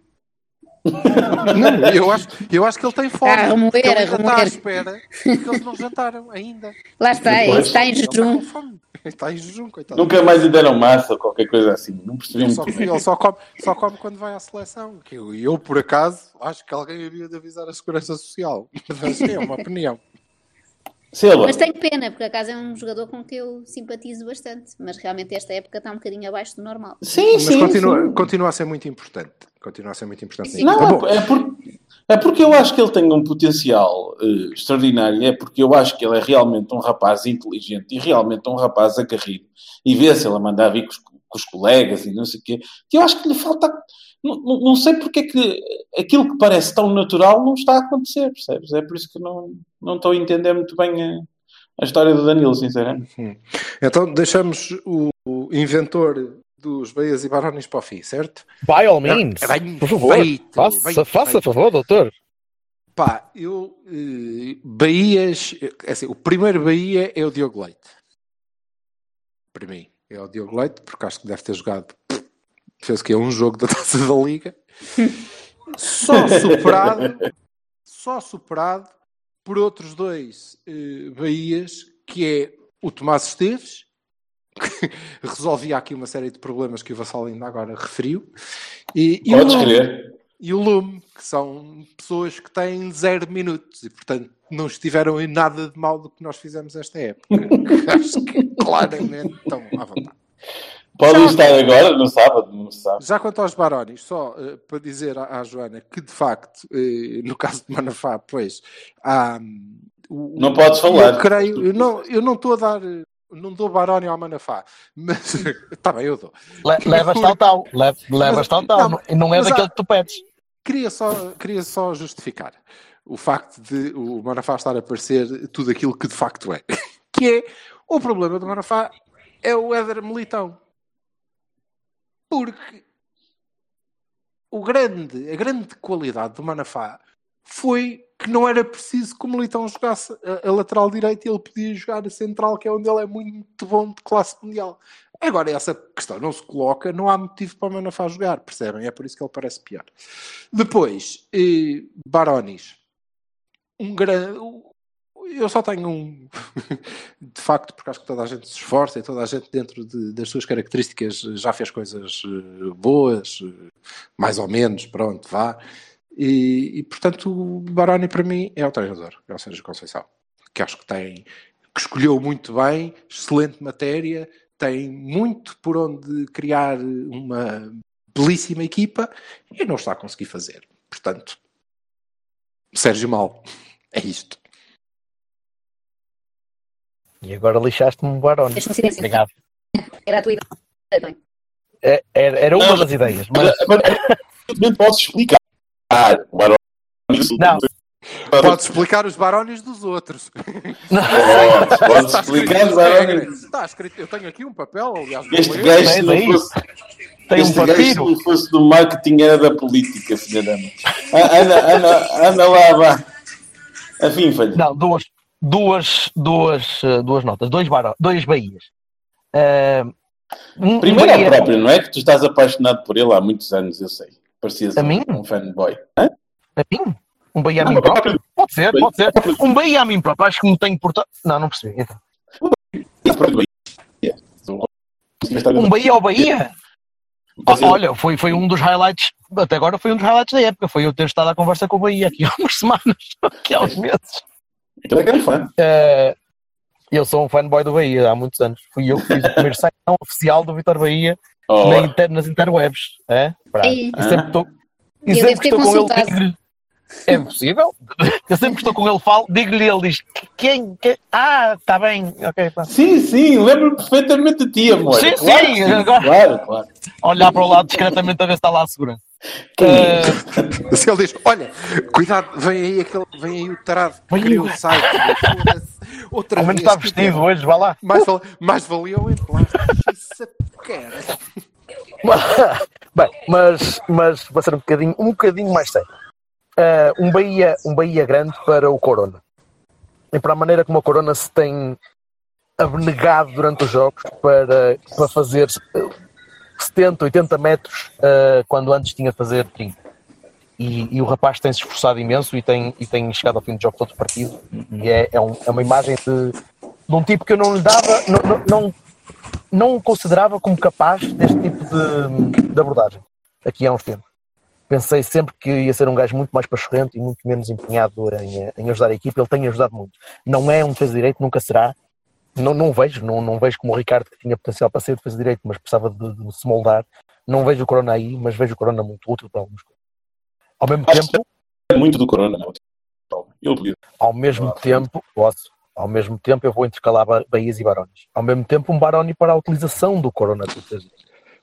S5: Não, eu acho, eu acho que ele tem fome.
S4: Ah,
S5: porque ele
S4: a
S5: ainda está à espera que eles não jantaram ainda.
S4: Lá está, ele
S3: Depois.
S4: está em
S5: Ele está
S4: jejum.
S5: está em jejum, coitado.
S3: Nunca mais lhe deram massa ou qualquer coisa assim. Não percebi
S5: Ele só,
S3: muito bem.
S5: ele só come, só come quando vai à seleção. Que eu, eu, por acaso, acho que alguém havia de avisar a Segurança Social. Mas é uma opinião.
S3: Silva,
S4: Mas tenho pena, porque acaso é um jogador com que eu simpatizo bastante. Mas realmente esta época está um bocadinho abaixo do normal.
S3: sim,
S5: Mas
S3: sim,
S5: continua,
S3: sim.
S5: continua a ser muito importante. Continua a ser muito importante.
S4: Sim.
S3: Não,
S5: bom.
S3: é, é, por- é porque eu acho que ele tem um potencial eh, extraordinário. É porque eu acho que ele é realmente um rapaz inteligente e realmente um rapaz agarrido. E vê-se ele a mandar vir com os, com os colegas e não sei o quê. Que eu acho que lhe falta. Não, não, não sei porque é que aquilo que parece tão natural não está a acontecer, percebes? É por isso que não, não estou a entender muito bem a, a história do Danilo, sinceramente.
S5: Então deixamos o, o inventor dos Beias e Barões para o fim, certo?
S2: By all means,
S5: É bem
S2: por favor,
S5: feito,
S2: faça,
S5: bem
S2: faça favor, doutor.
S5: Pá, eu. eh, Bahias. É assim, o primeiro Bahia é o Diogo Leite. Para mim, é o Diogo Leite, porque acho que deve ter jogado. Fez que é um jogo da taça da Liga. Só superado. Só superado por outros dois eh, Bahias, que é o Tomás Esteves, que resolvia aqui uma série de problemas que o Vassal ainda agora referiu. E, e o Lume e o Lume, que são pessoas que têm zero minutos e, portanto, não estiveram em nada de mal do que nós fizemos esta época. Acho que claramente estão à vontade.
S3: Podem
S5: Já-
S3: estar agora, no sábado, não se sabe.
S5: Já quanto aos Barões, só eh, para dizer à, à Joana que, de facto, eh, no caso de Manafá, pois, há. o-
S3: Não podes falar.
S5: Eu creio, eu não, eu não estou a dar. eh, Não dou Baroni ao Manafá, mas está bem, eu dou.
S2: Le- Levas tal tal, le- levas tal tal,
S5: Não,
S2: e não é daquele
S5: há-
S2: que tu pedes.
S5: Queria só, queria só justificar o facto de o Manafá estar a parecer tudo aquilo que de facto é. Que é o problema do Manafá é o Éder Militão. Porque o grande, a grande qualidade do Manafá foi que não era preciso que o Militão jogasse a, a lateral direito e ele podia jogar a central, que é onde ele é muito bom de classe mundial. Agora, essa questão não se coloca, não há motivo para o Manafá jogar, percebem? É por isso que ele parece pior. Depois, eh, Baronis. Um grande. Eu só tenho um. De facto, porque acho que toda a gente se esforça e toda a gente, dentro de- das suas características, já fez coisas eh, boas, eh, mais ou menos, pronto, vá. E, e, portanto, o Baroni para mim é o treinador, é o Sérgio Conceição, que acho que tem, que escolheu muito bem, excelente matéria, tem muito por onde criar uma belíssima equipa e não está a conseguir fazer. Portanto, Sérgio Mal, é isto.
S2: E agora lixaste-me um
S4: um silêncio.
S2: Obrigado.
S4: Era a tua ideia.
S2: É- Era, era uma
S3: Não.
S2: das ideias, mas
S3: Não posso explicar. O Barões-
S2: Não.
S5: Podes explicar os Barones dos outros.
S3: Podes, podes explicar os Barões.
S5: Está escrito, eu tenho aqui um papel, aliás,
S3: Este gajo, se não fosse,
S2: tem um
S3: este gajo, se não fosse do marketing, era da política, filha da mãe. Ah, Anda, anda, anda lá, vá. Afim, falha.
S2: Não, duas, duas, duas, eh, duas notas, dois, baró, dois Bahias. Eh, um,
S3: Primeiro é
S2: Bahia-
S3: próprio, não é? Que tu estás aparcionado por ele há muitos anos, eu sei. Parecias
S2: A
S3: um,
S2: mim?
S3: um fanboy. Hã?
S2: A mim? Um Bahia a mim
S3: mas
S2: próprio? Pode ser, pode ser. Um Bahia a mim próprio, acho que não tenho portanto. Não, não percebi. Então. Um Bahia ao Bahia? Ah, Olha, foi, foi um dos highlights, até agora foi um dos highlights da época, foi eu ter estado à conversa com o Bahia aqui há umas semanas, aqui há uns meses.
S3: Aquele é grande fã.
S2: Eh, eu sou um fanboy do Bahia há muitos anos. Fui eu que fiz o primeiro site não oficial do Vitor Bahia
S3: Oh,
S2: na inter- nas interwebs. É? E sempre estou. E
S4: Eu
S2: sempre
S4: devo
S2: que
S4: ter
S2: estou com ele,
S4: consultado.
S2: É possível? Eu sempre estou com ele, falo, digo-lhe ele diz: quem, quem? Ah, está bem, ok, pá.
S3: Sim, sim, lembro-me perfeitamente de ti, amor.
S2: Sim,
S3: claro,
S2: sim,
S3: que
S2: agora-
S3: claro, claro.
S2: Olhar para o lado discretamente a ver se está lá a segurança. Eh,
S5: Se ele diz, olha, cuidado, vem aí, aquele, vem aí o tarado que
S2: Vem aí
S5: criou
S2: o-
S5: site. Outra
S2: ao menos está vestido hoje, vá lá.
S5: Mais, val- mais valia o. Isso é.
S2: Bem, mas, mas vai ser um bocadinho, um bocadinho mais sério. Ah, um, Bahia, um Bahia grande para o Corona. E para a maneira como a Corona se tem abnegado durante os jogos para, para fazer 70, 80 metros ah, quando antes tinha de fazer 30. E, e o rapaz tem se esforçado imenso e tem, e tem chegado ao fim do jogo todo partido. E é, é, um- é uma imagem de, de um tipo que eu não lhe dava, não, não, não, não o considerava como capaz deste tipo de, de abordagem aqui há uns tempos. Pensei sempre que ia ser um gajo muito mais pachorrento e muito menos empenhado em, em ajudar a equipa. Ele tem ajudado muito. Não é um defesa direito, nunca será. Não, não vejo, não, não vejo como o Ricardo que tinha potencial para ser defesa direito, mas precisava de, de se moldar. Não vejo o Corona aí, mas vejo o Corona muito útil para algumas coisas. Ao mesmo
S3: Acho
S2: tempo,
S3: É muito do Corona, não. Eu lido.
S2: ao mesmo tempo, posso, ao mesmo tempo eu vou intercalar Ba- Bahias e Barões. Ao mesmo tempo, um Baroni para a utilização do Corona.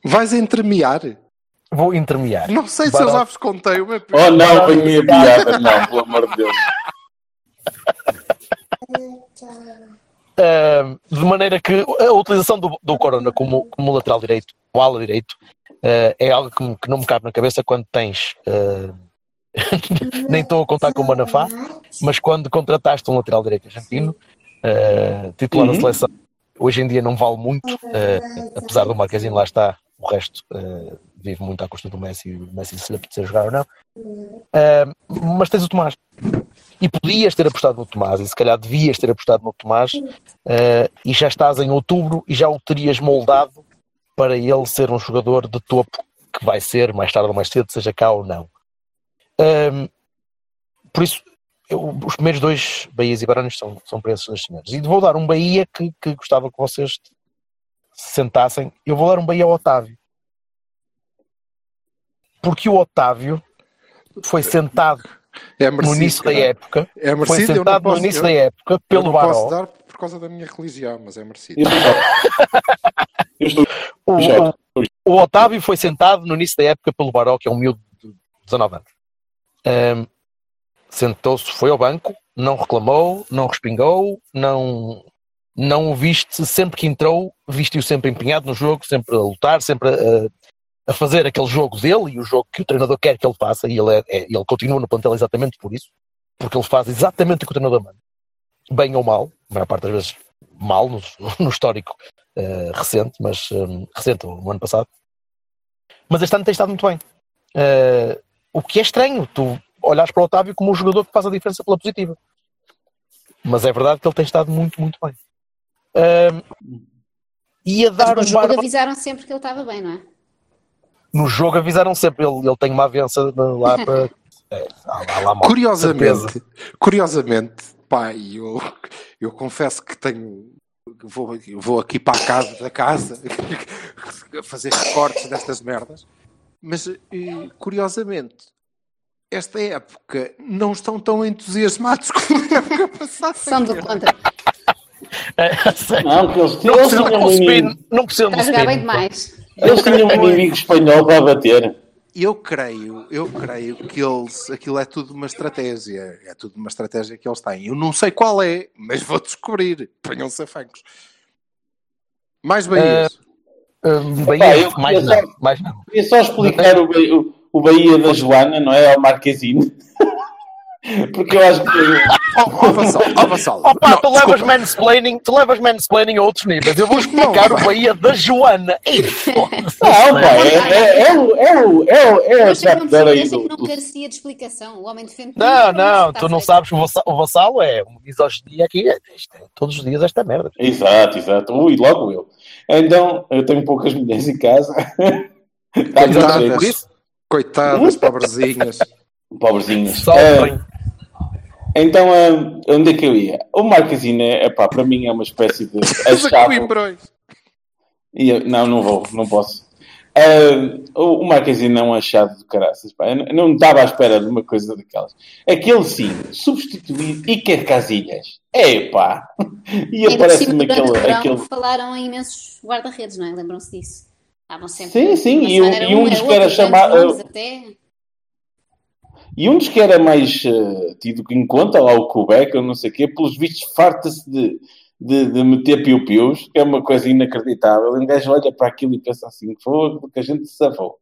S5: Vais entremear?
S2: Vou intermear.
S5: Não sei se eu já vos contei uma
S3: Oh, não, foi minha piada. Não, pelo amor de Deus.
S2: Uh, de maneira que a utilização do, do Corona como, como lateral direito, como ala direito, uh, é algo que, que não me cabe na cabeça quando tens. uh, nem estou a contar com o Manafá, mas quando contrataste um lateral direito argentino, uh, titular da
S3: Uhum.
S2: seleção, hoje em dia não vale muito, apesar do Marquezinho lá está, o resto vive muito à custa do Messi o Messi se lhe apetecer jogar ou não. Mas tens o Tomás. E podias ter apostado no Tomás, e se calhar devias ter apostado no Tomás, eh, e já estás em outubro e já o terias moldado para ele ser um jogador de topo, que vai ser mais tarde ou mais cedo, seja cá ou não. Ahm, por isso, eu- os primeiros dois Bahias e Barões são, são esses dois senhores. E vou dar um Bahia que, que gostava que vocês se sentassem. Eu vou dar um Bahia ao Otávio. Porque o Otávio foi sentado
S5: É
S2: no
S5: merecido.
S2: início da
S5: cara.
S2: época
S5: É
S2: foi
S5: merecido, eu não
S2: sentado no
S5: posso,
S2: início
S5: eu,
S2: da época
S5: eu
S2: pelo
S5: não posso
S2: Baró.
S5: dar por causa da minha religião, mas é merecido.
S3: Eu eu
S2: O, o- o Otávio foi sentado no início da época pelo Baró, que é um miúdo de 19 anos. Ahm, Sentou-se, foi ao banco, não reclamou, não respingou, não, não o viste sempre que entrou, viste-o sempre empenhado no jogo, sempre a lutar, sempre a, a fazer aquele jogo dele e o jogo que o treinador quer que ele faça, e ele, é, é- ele continua no plantel exatamente por isso, porque ele faz exatamente o que o treinador manda, bem ou mal, a maior parte das vezes mal no, no histórico eh, recente, mas hum, recente, o ano passado. Mas este ano tem estado muito bem. Eh, o que é estranho, tu olhares para o Otávio como um jogador que faz a diferença pela positiva. Mas é verdade que ele tem estado muito, muito bem. Hum, ia
S4: Mas
S2: dar
S4: no
S2: um
S4: avisaram sempre que ele estava bem, não é?
S2: No jogo avisaram sempre, ele, ele tem uma avança lá para. É, lá, lá uma certeza.
S5: Curiosamente, curiosamente, pá, e eu, eu confesso que tenho. Vou, vou aqui para a casa da casa fazer recortes destas merdas, mas eh, curiosamente, esta época não estão tão entusiasmados como a época passada.
S4: São do contra.
S2: É.
S3: Não, que eles,
S2: Não precisam
S3: um
S2: spin, não precisam do
S4: Está a jogar bem
S2: spin.
S4: demais.
S3: Eles tinham um inimigo espanhol para bater.
S5: Eu creio, eu creio que eles, aquilo é tudo uma estratégia, é tudo uma estratégia que eles têm. Eu não sei qual é, mas vou descobrir. Ponham-se a fancos. Mais Bahias.
S2: Hum,
S3: Pá,
S2: Bahia,
S3: eu
S2: mais
S3: queria
S2: não, mais não.
S3: Queria só explicar o, o, o Bahia da Joana, não é? Ao Marquezine. Porque eu acho que.
S5: Ó Vassal, Vassal.
S2: Opa,
S5: Não,
S2: tu levas mansplaining, tu levas mansplaining a outros níveis. Eu vou explicar
S5: Não,
S2: o Bahia da Joana.
S3: Não, pá, é, é, é, o- é, o- é, o- é
S4: não carecia de explicação. O homem defende
S2: Não, não, tu não sabes, o vassalo é uma misoginia aqui, é, é todos os dias esta merda.
S3: Exato, exato. Ui, logo eu. Então, eu tenho poucas mulheres em casa.
S5: Coitadas. Coitadas, pobrezinhas.
S3: Pobrezinhas.
S2: sofrem.
S3: Então, ah, onde é que eu ia? O Marquezine, é pá, para mim é uma espécie de
S5: a.
S3: E eu- não, não vou, não posso. Ah, o Marquezine é um achado de caraças. Pá. Eu não- estava à espera de uma coisa daquelas. Aquele sim, substituir Iker Casilhas. É pá! E
S4: por
S3: aparece-me aquele, aquele.
S4: falaram em imensos guarda-redes, não é? Lembram-se disso? Estavam sempre.
S3: Sim, sim, e um- e um dos que era
S4: nomes até.
S3: E um dos que era mais eh, tido em conta, lá o Quebec, ou não sei o quê, pelos vistos farta-se de, de, de meter piu-pius, que é uma coisa inacreditável. E um gajo olha para aquilo e pensa assim, fogo, que a gente se safou.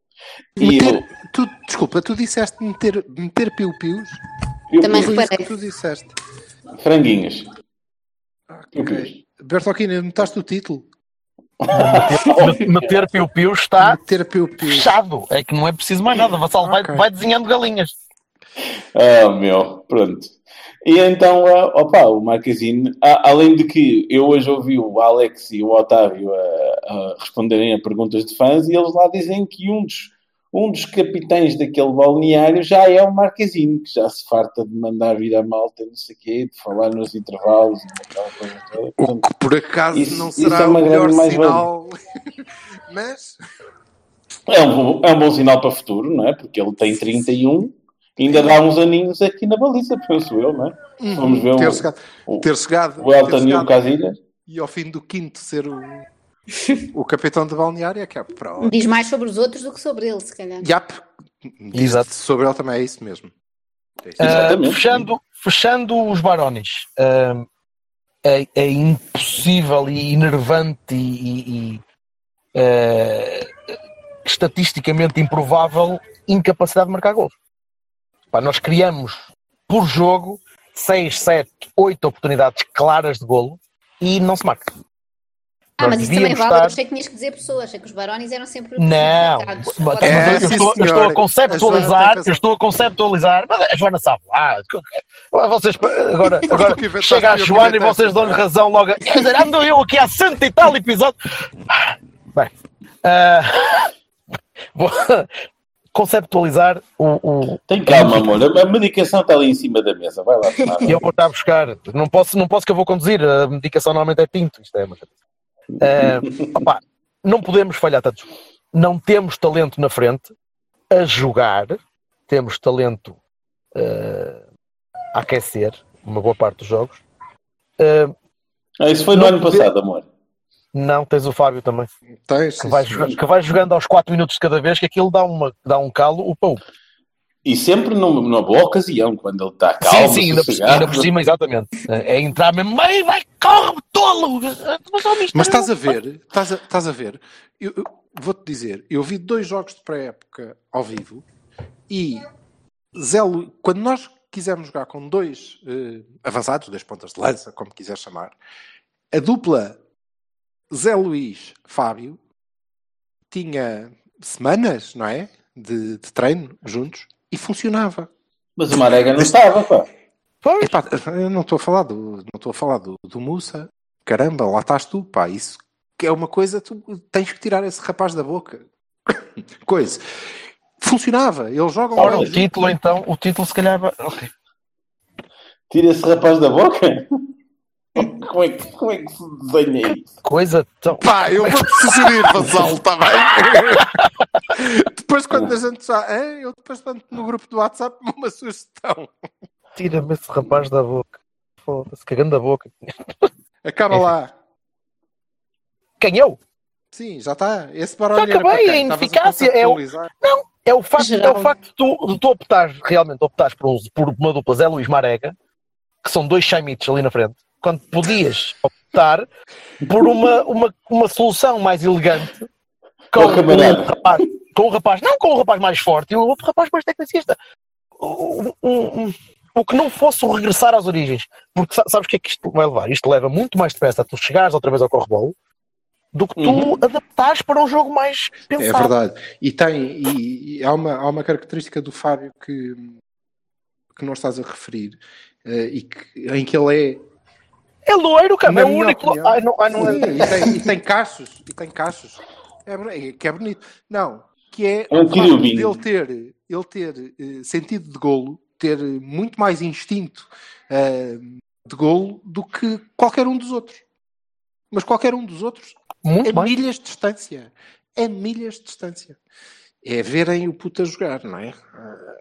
S3: E
S5: Meter, tu, desculpa, tu disseste meter, meter piu-pius?
S3: o-
S4: Também reparei.
S5: que tu disseste.
S3: franguinhos.
S5: Ok. Bertolini, notaste o título?
S2: Meter piu-piu está
S5: Meter piu-pius.
S2: fechado. É que não é preciso mais nada. Vassalo vai,
S5: Ok.
S2: vai desenhando galinhas.
S3: Ah, meu, pronto. E então, ah, opa, o Marquezine, a- além de que eu hoje ouvi o Alex e o Otávio a, a responderem a perguntas de fãs e eles lá dizem que um dos, um dos capitães daquele balneário já é o Marquezine, que já se farta de mandar vir a malta, não sei o quê, de falar nos intervalos e coisa toda.
S5: O
S3: Portanto,
S5: que por acaso
S3: Isso-
S5: não
S3: isso
S5: será
S3: é uma
S5: o melhor sinal. Mas
S3: é, um, é um bom sinal para o futuro, não é? Porque ele tem 31, ainda dá uns aninhos aqui na baliza, penso eu, não é? Vamos ver
S5: ter
S3: o,
S5: chegado,
S3: o,
S5: ter chegado,
S3: o
S5: ter
S3: Elton e o Casilhas.
S5: e ao fim do quinto ser o, o capitão de balneário é que é para
S4: Diz mais sobre os outros do que sobre ele, se calhar.
S5: Yap.
S2: Exato.
S5: Sobre ele também é isso mesmo. É isso.
S3: Exatamente.
S2: fechando, fechando os Barones, ah, é, é impossível e enervante e, e- e, ah, estatisticamente improvável incapacidade de marcar gols. Pá, nós criamos por jogo 6, 7, 8 oportunidades claras de golo e não se marca.
S4: Ah,
S2: Nós
S4: mas isso também vale. Eu
S2: estar-
S4: achei que tinhas que dizer pessoas. Achei que os Barones eram sempre.
S2: Não, mas-
S5: É,
S2: eu, estou, eu estou a conceptualizar,
S5: A Joana tem
S2: eu estou a conceptualizar, mas a Joana sabe lá. Vocês, agora, agora chega a Joana e vocês dão-lhe razão logo. Quer dizer, ando eu aqui há cento e tal episódios. Bem, ah, vou conceptualizar o, o-
S3: Tem calma, amor. A medicação está ali em cima da mesa. Vai lá tomar.
S2: eu vou estar a buscar. Não posso, não posso que eu vou conduzir. A medicação normalmente é tinto. Isto é uma... Eh, opá, não podemos falhar tantos. Não temos talento na frente a jogar. Temos talento eh, a aquecer uma boa parte dos jogos. Eh,
S3: Ah, isso foi no ano passado, amor.
S2: Não, tens o Fábio também.
S5: Tens,
S2: Que
S5: sim,
S2: vai,
S5: senhor.
S2: joga- que vai jogando aos 4 minutos de cada vez, que aquilo dá, uma, dá um calo, upa, upa.
S3: E sempre numa, numa boa ocasião, quando ele está calmo,
S2: sim, sim, ainda por, ainda por cima, exatamente. É é entrar mesmo, "Ei, vai, corre, tolo! Mas, ó,
S5: Mas estás a ver, estás a, estás a ver, eu, eu vou-te dizer, eu vi dois jogos de pré-época ao vivo e Zé Lu- quando nós quisemos jogar com dois eh, avançados, dois pontas de lança, como quiser chamar, a dupla Zé Luís Fábio tinha semanas, não é? De, de treino juntos e funcionava.
S3: Mas o Marega não estava, pá.
S2: Pois,
S5: Epá, eu não estou a falar do, não estou a falar do, do Mussa. Caramba, lá estás tu, pá. Isso que é uma coisa, tu tens que tirar esse rapaz da boca. Coisa. Funcionava, eles jogam
S2: Ora, o título então, o título se calhar.
S3: Tira esse rapaz da boca. Como é, que- como é que se desenha isso?
S2: Coisa tão.
S5: Pá, eu vou-te sugerir, Vassal, está bem? depois, quando a gente já. É, eu depois mando no grupo do WhatsApp uma sugestão.
S2: Tira-me esse rapaz da boca. Foda-se, cagando da boca.
S5: Acaba lá.
S2: Quem eu?
S5: Sim, já está. Esse barulho
S2: Já acabei, a ineficácia é o-
S5: conceptualizar.
S2: É o facto, é o facto de, tu, de tu optares, realmente optares por, um, por uma dupla Zé Luís Marega, que são dois chaimitos ali na frente, quando podias optar por uma, uma, uma solução mais elegante com
S3: Com
S2: um rapaz, com um rapaz, não com um rapaz mais forte e um outro rapaz mais tecnicista. Um, um- o que não fosse o regressar às origens. Porque sa- sabes o que é que isto vai levar? Isto leva muito mais depressa a tu chegares outra vez ao correbolo do que tu
S3: Uhum.
S2: adaptares para um jogo mais
S5: É
S2: pensado.
S5: verdade. E tem, e, e há, uma, há uma característica do Fábio que, que não estás a referir, eh, e que, em que ele é
S2: É loiro, cara.
S5: Na
S2: É o único.
S5: opinião.
S2: Ai, não, ai, não é.
S5: Sim, e, tem, e tem e tem cachos. É, que é bonito. Não, que é
S3: É um
S5: ele ter, ele ter eh, sentido de golo, ter muito mais instinto eh, de golo do que qualquer um dos outros. Mas qualquer um dos outros
S2: Muito
S5: é milhas de distância. É milhas de distância. É verem o puto a jogar, não é? Ah,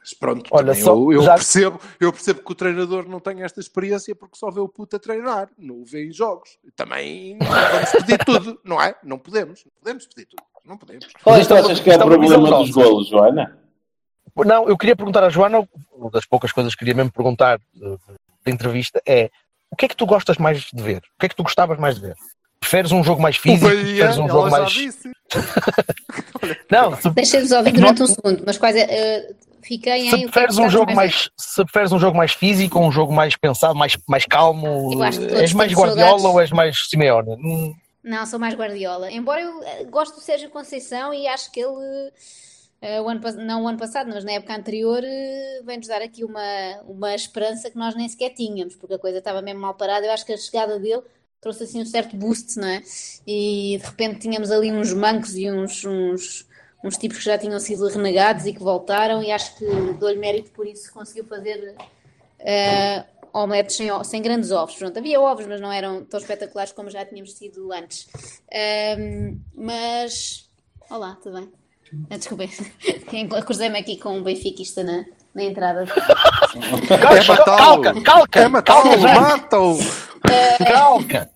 S5: Mas pronto,
S2: Olha, só-
S5: eu, eu
S2: já-
S5: percebo, eu percebo que o treinador não tem esta experiência porque só vê o puto a treinar, não o vê em jogos. Também vamos pedir tudo, não é? Não podemos, não podemos pedir tudo. Não podemos.
S3: Qual é que
S2: é
S3: achas que é o
S2: é
S3: problema dos golos, Joana?
S2: Não, eu queria perguntar à Joana, uma das poucas coisas que queria mesmo perguntar eh, da entrevista é o que é que tu gostas mais de ver? O que é que tu gostavas mais de ver? Preferes um jogo mais
S5: O
S2: físico?
S5: Bahia,
S2: Preferes um jogo mais.
S5: disse.
S2: Não,
S4: Deixei-vos ouvir
S2: É
S4: durante
S2: não-
S4: um segundo, mas quase eh, fiquei
S2: se
S4: é
S2: preferes um jogo
S4: mais
S2: mais. Se preferes um jogo mais físico um jogo mais pensado, mais, mais calmo, és mais Guardiola
S4: saudades.
S2: ou és mais Simeone? Hum,
S4: Não, sou mais Guardiola. Embora eu eh, gosto do Sérgio Conceição e acho que ele, eh, o ano, não o ano passado, mas na época anterior, eh, vem-nos dar aqui uma, uma esperança que nós nem sequer tínhamos, porque a coisa estava mesmo mal parada. Eu acho que a chegada dele trouxe assim um certo boost, não é? E de repente tínhamos ali uns mancos e uns, uns, uns tipos que já tinham sido renegados e que voltaram, e acho que dou-lhe mérito por isso, conseguiu fazer. eh, omeletes sem, sem grandes ovos. Pronto, havia ovos, mas não eram tão espetaculares como já tínhamos tido antes. Ahm, mas. Olá, tudo bem? Ah, Desculpem, cruzei-me aqui com um benfiquista na, na entrada.
S5: É matá-lo.
S2: Calca, calca,
S5: É matá-lo,
S2: calca, já.
S5: mata-o.
S2: calca.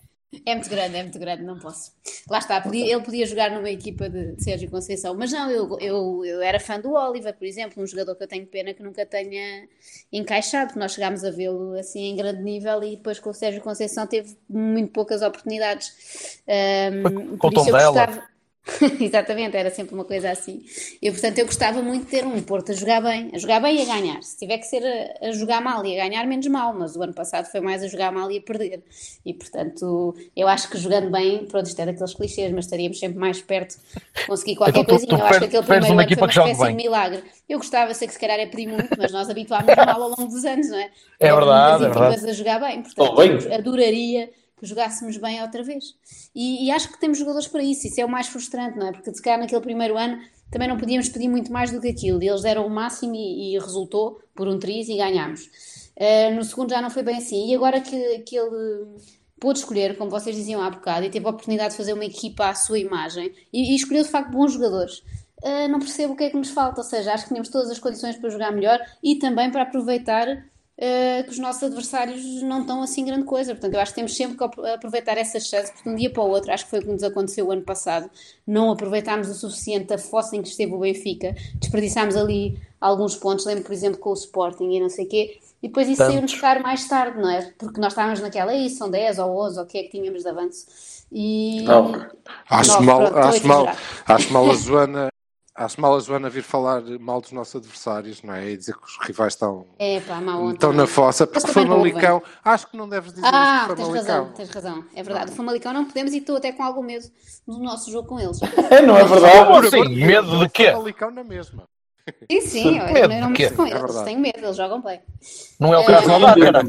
S4: É muito grande, é muito grande, não posso. Lá está, podia- ele podia jogar numa equipa de, de Sérgio Conceição, mas não, eu, eu, eu era fã do Oliver, por exemplo, um jogador que eu tenho pena que nunca tenha encaixado, porque nós chegámos a vê-lo assim em grande nível e depois com o Sérgio Conceição teve muito poucas oportunidades. Ahm,
S2: com o Tondela.
S4: gostava. Exatamente, era sempre uma coisa assim. Eu, portanto, eu gostava muito de ter um Porto a jogar bem, a jogar bem e a ganhar. Se tiver que ser a, a jogar mal e a ganhar, menos mal, mas o ano passado foi mais a jogar mal e a perder. E, portanto, eu acho que jogando bem, pronto, isto é daqueles clichês, mas estaríamos sempre mais perto de conseguir qualquer
S2: Então, tu- tu
S4: coisinha. eu acho que aquele primeiro ano foi uma espécie de
S2: bem.
S4: milagre. Eu gostava, sei que se calhar é pedir muito, mas nós habituámos mal ao longo dos anos, não é?
S2: É verdade, é verdade.
S4: a jogar bem, portanto,
S3: bem.
S4: eu adoraria jogássemos bem outra vez. E, e acho que temos jogadores para isso, isso é o mais frustrante, não é? Porque se calhar naquele primeiro ano também não podíamos pedir muito mais do que aquilo, eles deram o máximo e, e resultou por um triz e ganhámos. Uh, no segundo já não foi bem assim, e agora que, que ele pôde escolher, como vocês diziam há bocado, e teve a oportunidade de fazer uma equipa à sua imagem, e, e escolheu de facto bons jogadores. Uh, não percebo o que é que nos falta, ou seja, acho que tínhamos todas as condições para jogar melhor e também para aproveitar que os nossos adversários não estão assim grande coisa. Portanto, eu acho que temos sempre que ap- aproveitar essa chance, porque de um dia para o outro, acho que foi o que nos aconteceu o ano passado, não aproveitámos o suficiente a fossa em que esteve o Benfica, desperdiçámos ali alguns pontos, lembro, por exemplo, com o Sporting e não sei o quê, e depois isso saiu-nos caro mais tarde, não é? Porque nós estávamos naquela, aí são 10 ou 11, ou o que é que tínhamos de avanço. E...
S3: Nove.
S5: Acho
S4: Nove,
S5: mal,
S4: pronto,
S5: acho mal, acho mal a Joana. Acho mal a Joana vir falar mal dos nossos adversários, não é? E dizer que os rivais estão,
S4: É pá,
S5: estão na fossa, porque
S4: não
S5: Famalicão. Acho que não deves dizer
S4: Ah,
S5: isso de
S4: tens razão, tens razão. É verdade. O Famalicão não podemos e estou até com algum medo do nosso jogo com eles.
S3: É, não é verdade?
S2: Assim? Medo de quê?
S5: Famalicão na mesma.
S4: Sim, sim, eu, não me com
S5: É
S4: eles.
S5: verdade.
S4: Tenho medo, eles jogam bem.
S2: Não é o caso não dá, cara.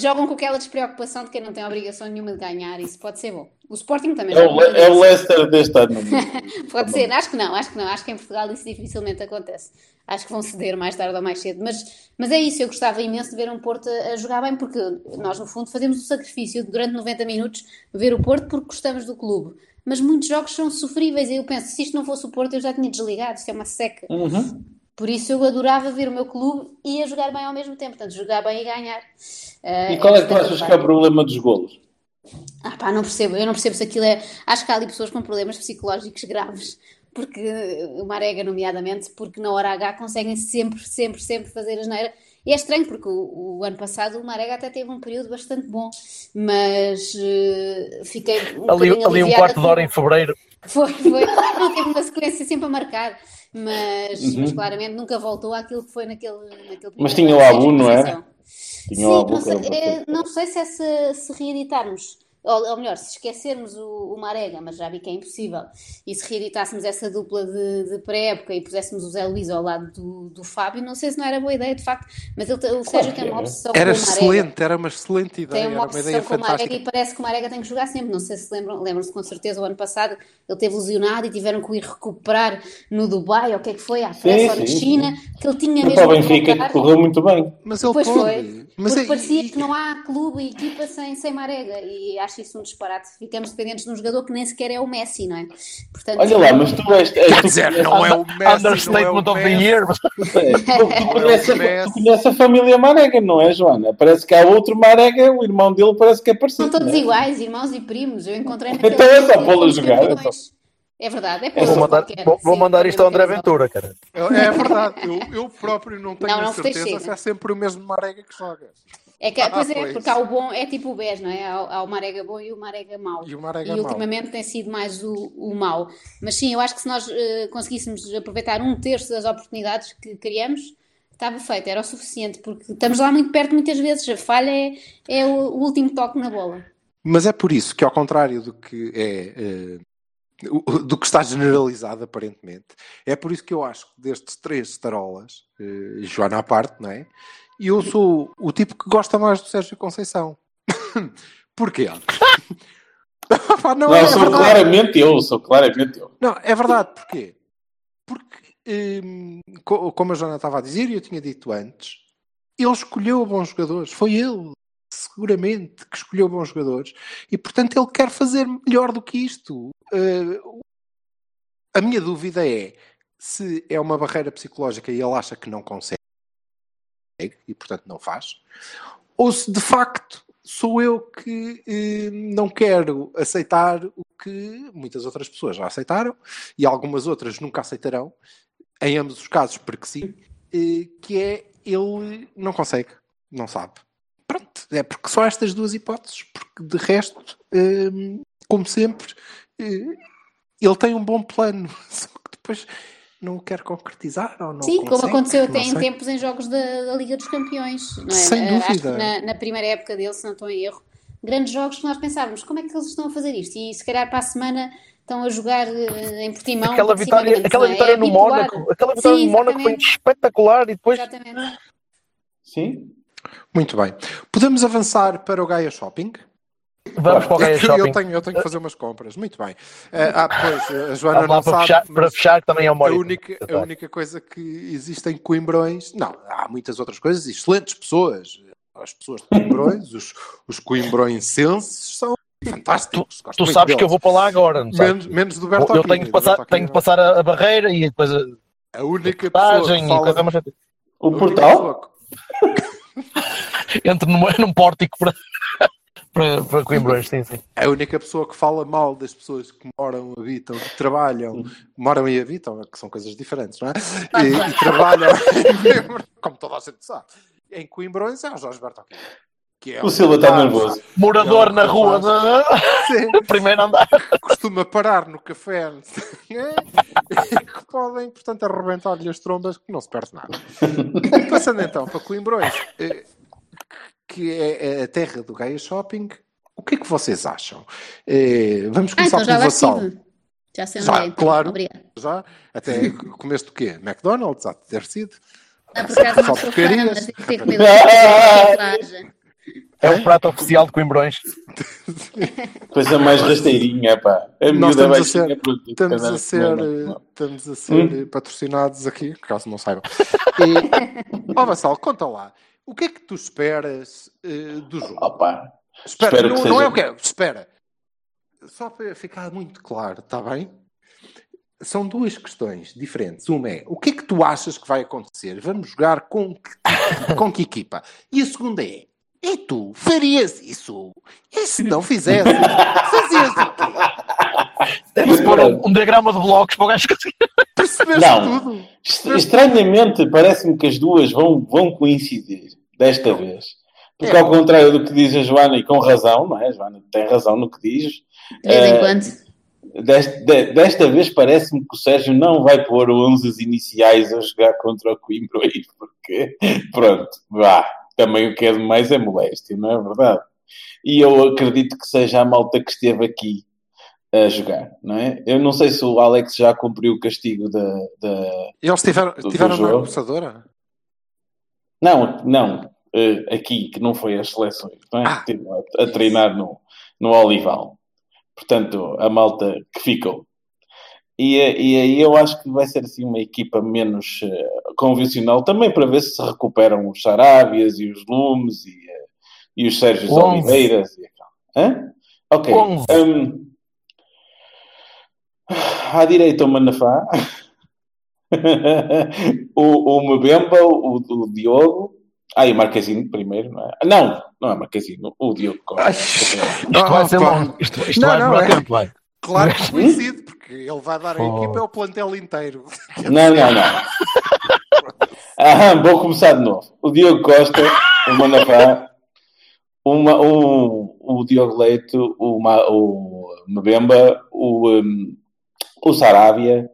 S4: Jogam com aquela despreocupação de quem não tem obrigação nenhuma de ganhar, isso pode ser bom. O Sporting também
S3: É
S4: joga
S3: o, Le- é o. Leicester deste ano.
S4: Pode ser, acho que não, acho que não. Acho que em Portugal isso dificilmente acontece. Acho que vão ceder mais tarde ou mais cedo. Mas, mas é isso, eu gostava imenso de ver um Porto a, a jogar bem, porque nós, no fundo, fazemos o sacrifício de, durante 90 minutos, ver o Porto porque gostamos do clube. Mas muitos jogos são sofríveis e eu penso, se isto não fosse o Porto, eu já tinha desligado, isto é uma seca.
S3: Uhum.
S4: Por isso eu adorava ver o meu clube e a jogar bem ao mesmo tempo, portanto, jogar bem e ganhar. Ah,
S3: E qual é que tu achas que é o problema dos golos?
S4: Ah pá, não percebo, eu não percebo se aquilo é. Acho que há ali pessoas com problemas psicológicos graves, porque o Marega, nomeadamente, porque na hora H conseguem sempre, sempre, sempre fazer a asneira. E é estranho, porque o, o ano passado o Marega até teve um período bastante bom, mas eh, fiquei um
S2: Ali, ali um quarto de hora em fevereiro,
S4: Foi, foi. Não teve uma sequência sempre a marcar, mas,
S3: Uhum.
S4: mas claramente nunca voltou àquilo que foi naquele. naquele
S3: Mas tinha o
S4: seja,
S3: não é? Tinha o
S4: Sim,
S3: Abu,
S4: não
S3: que
S4: sei, é, não sei se é se, se reeditarmos, ou, ou melhor, se esquecermos o, o Marega, mas já vi que é impossível, e se reeditássemos essa dupla de, de pré-época e puséssemos o Zé Luís ao lado do, do Fábio, não sei se não era boa ideia, de facto, mas ele, o Sérgio
S3: que
S4: tem uma
S3: era.
S4: obsessão
S5: Era
S4: com o Marega.
S5: excelente, era uma excelente ideia,
S4: Tem
S5: era
S4: uma obsessão com o Marega e parece que o Marega tem que jogar sempre. Não sei se lembram, lembram-se com certeza, o ano passado ele teve lesionado e tiveram que o ir recuperar no Dubai, ou o que é que foi, à pressa, ou na
S3: sim,
S4: China, que ele tinha mesmo
S3: para o
S4: que
S3: Benfica correu muito bem.
S5: Mas ele
S4: Pois
S5: pode.
S4: foi,
S5: Mas
S4: porque
S5: é-
S4: parecia que não há clube e equipa sem, sem Marega e acho isso um disparate. Ficamos dependentes de um jogador que nem sequer é o Messi, não é? Portanto,
S3: Olha lá, mas tu és. és
S5: Quer
S3: tu
S5: dizer, não é o Messi, é
S2: Understatement
S5: o
S2: of the
S5: Messi.
S2: year.
S3: tu, tu conheces, a-
S5: Messi.
S3: tu conheces a família Marega, não é, Joana? Parece que há outro Marega, o irmão dele parece que é parecido.
S4: são todos
S3: é?
S4: iguais, irmãos e primos. Eu encontrei
S3: Então é só pô-lo jogar, é.
S4: É verdade, é
S3: É
S2: Vou mandar,
S4: qualquer,
S2: vou, mandar isto ao André Ventura, cara.
S5: É verdade, eu, eu próprio não tenho
S4: Não,
S5: a
S4: não
S5: certeza se é sempre o mesmo Marega que joga.
S4: É que,
S5: Ah,
S4: pois é,
S5: pois.
S4: porque há o bom, é tipo o BES, não é? Há, há o Marega bom e o Marega mau.
S5: E o Marega
S4: E
S5: mau.
S4: ultimamente tem sido mais o, o mau. Mas sim, eu acho que se nós eh, conseguíssemos aproveitar um terço das oportunidades que criamos, estava feito, era o suficiente, porque estamos lá muito perto muitas vezes. A falha é, é o, o último toque na bola.
S5: Mas é por isso que, ao contrário do que é. o- do que está generalizado, aparentemente, é por isso que eu acho que destes três tarolas, eh, Joana à parte, não é? E eu sou o tipo que gosta mais do Sérgio Conceição. Porquê? Não,
S3: Não,
S5: é
S3: sou
S5: verdade.
S3: claramente eu, sou claramente eu.
S5: Não, é verdade. Porquê? Porque, hum, co- como a Joana estava a dizer e eu tinha dito antes, ele escolheu bons jogadores. Foi ele, seguramente, que escolheu bons jogadores. E, portanto, ele quer fazer melhor do que isto. Uh, a minha dúvida é se é uma barreira psicológica e ele acha que não consegue e, portanto, não faz. Ou se, de facto, sou eu que eh, não quero aceitar o que muitas outras pessoas já aceitaram e algumas outras nunca aceitarão, em ambos os casos, porque sim, eh, que é ele não consegue, não sabe. Pronto, é porque só estas duas hipóteses, porque de resto, eh, como sempre, eh, ele tem um bom plano, só que depois não o quer concretizar ou não
S4: Sim, como
S5: consegue,
S4: aconteceu até em tempos em jogos da, da Liga dos Campeões. Não é?
S5: Sem
S4: Acho que
S5: dúvida.
S4: na, na primeira época dele, se não estou em erro, grandes jogos que nós pensávamos, como é que eles estão a fazer isto? E se calhar para a semana estão a jogar eh, em Portimão.
S2: Aquela vitória, aquela
S4: é?
S2: vitória
S4: É
S2: no. Mónaco, aquela vitória
S4: Sim,
S2: no Mónaco foi espetacular e depois
S4: Exatamente.
S3: Sim?
S5: Muito bem. Podemos avançar para o Gaia Shopping?
S2: Vamos para o Gaia Shopping.
S5: Eu tenho, eu tenho que fazer umas compras. Muito bem. Eh, ah, pois, a Joana não
S2: para
S5: sabe,
S2: fechar, para fechar, que também é uma
S5: a única, a única coisa que existe em Coimbrões... Não, há muitas outras coisas. Excelentes pessoas. As pessoas de Coimbrões, os, os coimbroenses são fantásticos.
S2: Tu
S5: muito
S2: sabes que eu
S5: deles.
S2: vou para lá agora, não sabes?
S5: Menos, menos do
S2: Eu
S5: Bertolini.
S2: tenho que
S5: do
S2: passar, tenho que passar a, a barreira e depois a
S5: A única pessoa
S2: passagem
S5: que fala...
S2: coisa mais.
S5: a
S3: O portal?
S5: pessoa
S2: Entro num, num pórtico para, para, para Coimbrões, sim, sim.
S5: A única pessoa que fala mal das pessoas que moram, habitam, que trabalham, moram e habitam, que são coisas diferentes, não é? E, e trabalham, como toda a gente sabe, em Coimbrões é o Jorge Bertolini. Que é
S3: O Silva está nervoso.
S2: Morador
S5: Não,
S2: na
S5: não
S2: rua,
S5: faz. Sim,
S2: de, primeiro andar.
S5: costuma parar no café que podem, portanto, arrebentar-lhe as trombas que não se perde nada. Passando então para Coimbrões, eh, que é a terra do Gaia Shopping, o que é que vocês acham? Eh, Vamos
S4: Ah,
S5: começar
S4: então já
S5: pelo
S4: lá
S5: Vassal.
S4: Já sei
S5: Já,
S4: onde é. então.
S5: claro.
S4: Obrigada.
S5: Já? Até comeste o quê? McDonald's, há de ter sido.
S4: Não, por acaso não sou fã, mas que ter.
S2: É o prato oficial de Coimbrões.
S3: Coisa mais rasteirinha, pá. A
S5: Nós estamos a ser,
S3: pronto,
S5: estamos a ser,
S3: não, não.
S5: estamos a ser eh, patrocinados aqui, caso não saibam. E, ó Vassal, conta lá. O que é que tu esperas eh, do jogo?
S3: Opa.
S5: Espera,
S3: espero
S5: não,
S3: que
S5: não
S3: seja-
S5: é o que é. Espera. Só para ficar muito claro, está bem? São duas questões diferentes. Uma é, o que é que tu achas que vai acontecer? Vamos jogar com que, com que equipa? E a segunda é, e tu farias isso? E se não fizesse? Fazias o quê?
S2: Deve-se pôr um, um diagrama de blocos para o gajo conseguir.
S5: Percebeste
S3: Não.
S5: tudo?
S3: Est- Estranhamente, parece-me que as duas vão, vão coincidir desta vez. Porque,
S5: É.
S3: ao contrário do que diz a Joana, e com razão, não é? A Joana tem razão no que diz.
S4: De vez em
S3: eh,
S4: quando.
S3: desta, de- desta vez parece-me que o Sérgio não vai pôr 11 iniciais a jogar contra o Coimbra aí, porque, pronto, vá, também o que é demais é moléstia, não é verdade? E eu acredito que seja a malta que esteve aqui a jogar, não é? Eu não sei se o Alex já cumpriu o castigo da. da-
S5: eles tiveram,
S3: Do- do
S5: tiveram na
S3: jogo. Não, não, eh, aqui, que não foi as seleções, não é?
S5: Ah.
S3: Estive a, a treinar no, no Olival. Portanto, a malta que ficou. E, eh, e aí eu acho que vai ser assim uma equipa menos eh, convencional, também para ver se se recuperam os Sarábias e os Lumes e, eh, e os Sérgios
S2: Onze.
S3: Oliveiras. E, Hã? Ok. Hum, à direita o Manafá, o, o Mbemba, o, o Diogo, ah, e o Marquezine primeiro, não é? Não, não é Marquezine, o Diogo Costa.
S2: Isto vai ser longo. Isto, isto
S5: Não,
S2: vai
S5: não, é.
S2: tempo, vai.
S5: Claro que coincide, porque ele vai dar a
S2: Oh.
S5: equipa é o plantel inteiro.
S3: Não, não, não. Ah, vou começar de novo. O Diogo Costa, o Manafá, uma, o, o Diogo Leite, o, Ma- o Mbemba, o, um, o Sarabia.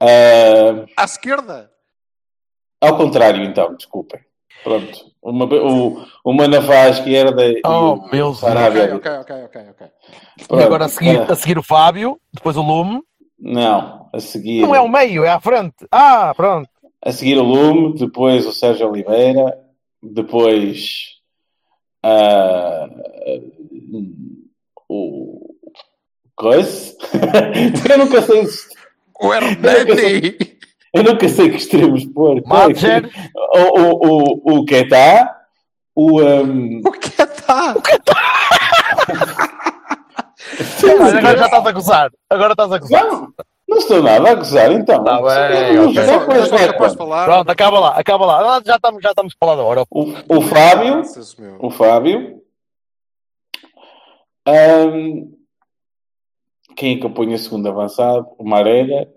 S3: Ah,
S5: À esquerda.
S3: ao contrário, então, desculpem. Pronto. O, Mabe- o, o Manafá à esquerda e
S2: Oh, meu Deus.
S5: Ok, ok, ok, ok, ok.
S2: E agora a seguir,
S3: Ah,
S2: a seguir o Fábio, depois o Lume.
S3: Não, a seguir.
S2: Não é o meio, é à frente. Ah, pronto.
S3: A seguir o Lume, depois o Sérgio Oliveira, depois ah, o Coisa. eu nunca sei se-
S5: O Hernani.
S3: eu nunca sei que extremos pôr.
S2: Madger.
S3: O, o, o, o Ketá, o um,
S5: O que é tá?
S2: Mas agora já estás a gozar. Agora estás a gozar.
S3: Não, não estou nada a gozar, então.
S2: Tá bem,
S3: Não,
S2: ok.
S3: já
S5: Só-
S3: foi
S5: só
S3: esta.
S5: capaz de falar.
S2: Pronto, acaba lá, acaba lá. Ah, Já estamos, já estamos para lá da hora.
S3: O, o Fábio, o Fábio. Ahm, quem é que eu ponho a segundo avançado? O Marega.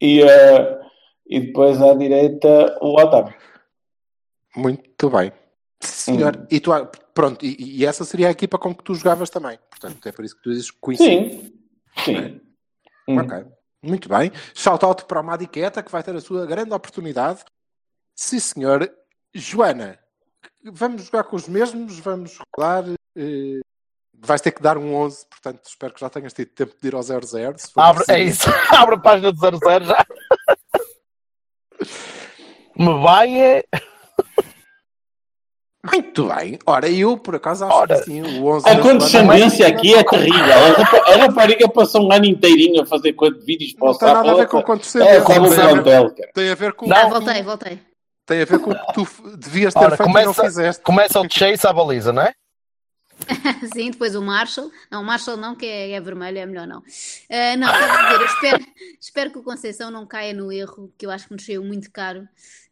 S3: E, ah, e depois à direita o Otávio.
S5: Muito bem. Senhor, e tu, pronto, e, e essa seria a equipa com que tu jogavas também. Portanto, é por isso que tu dizes que coincide.
S3: Sim, sim. Hum.
S5: Ok, muito bem. Shout out para a Madiqueta, que vai ter a sua grande oportunidade. Sim, senhor. Joana, vamos jogar com os mesmos, vamos rodar. eh, vais ter que dar um 11, portanto, espero que já tenhas tido tempo de ir ao 0-0. se for
S2: Abre, é isso. Abre a página do 00 já. Me vai é.
S5: Muito bem. Ora, eu, por acaso, acho
S2: Ora.
S5: que sim, o 11
S3: A condescendência aqui é terrível. A rapa- A rapariga passou um ano inteirinho a fazer vídeos para
S5: Não
S3: o
S5: tem nada a ver com
S3: É,
S5: condescendência.
S3: sabe o
S5: tem, a ver,
S3: plantel, cara.
S5: tem a ver com com-
S4: voltei, voltei.
S5: Tem a ver com o que tu devias ter
S2: Ora,
S5: feito e não
S2: começa-
S5: fizeste.
S2: Começa o chase à baliza, não é?
S4: Sim, depois o Marshall. Não, o Marshall não, que é, é vermelho, é melhor não. Ah, não, dizer, eu espero, espero que o Conceição não caia no erro, que eu acho que nos saiu muito caro,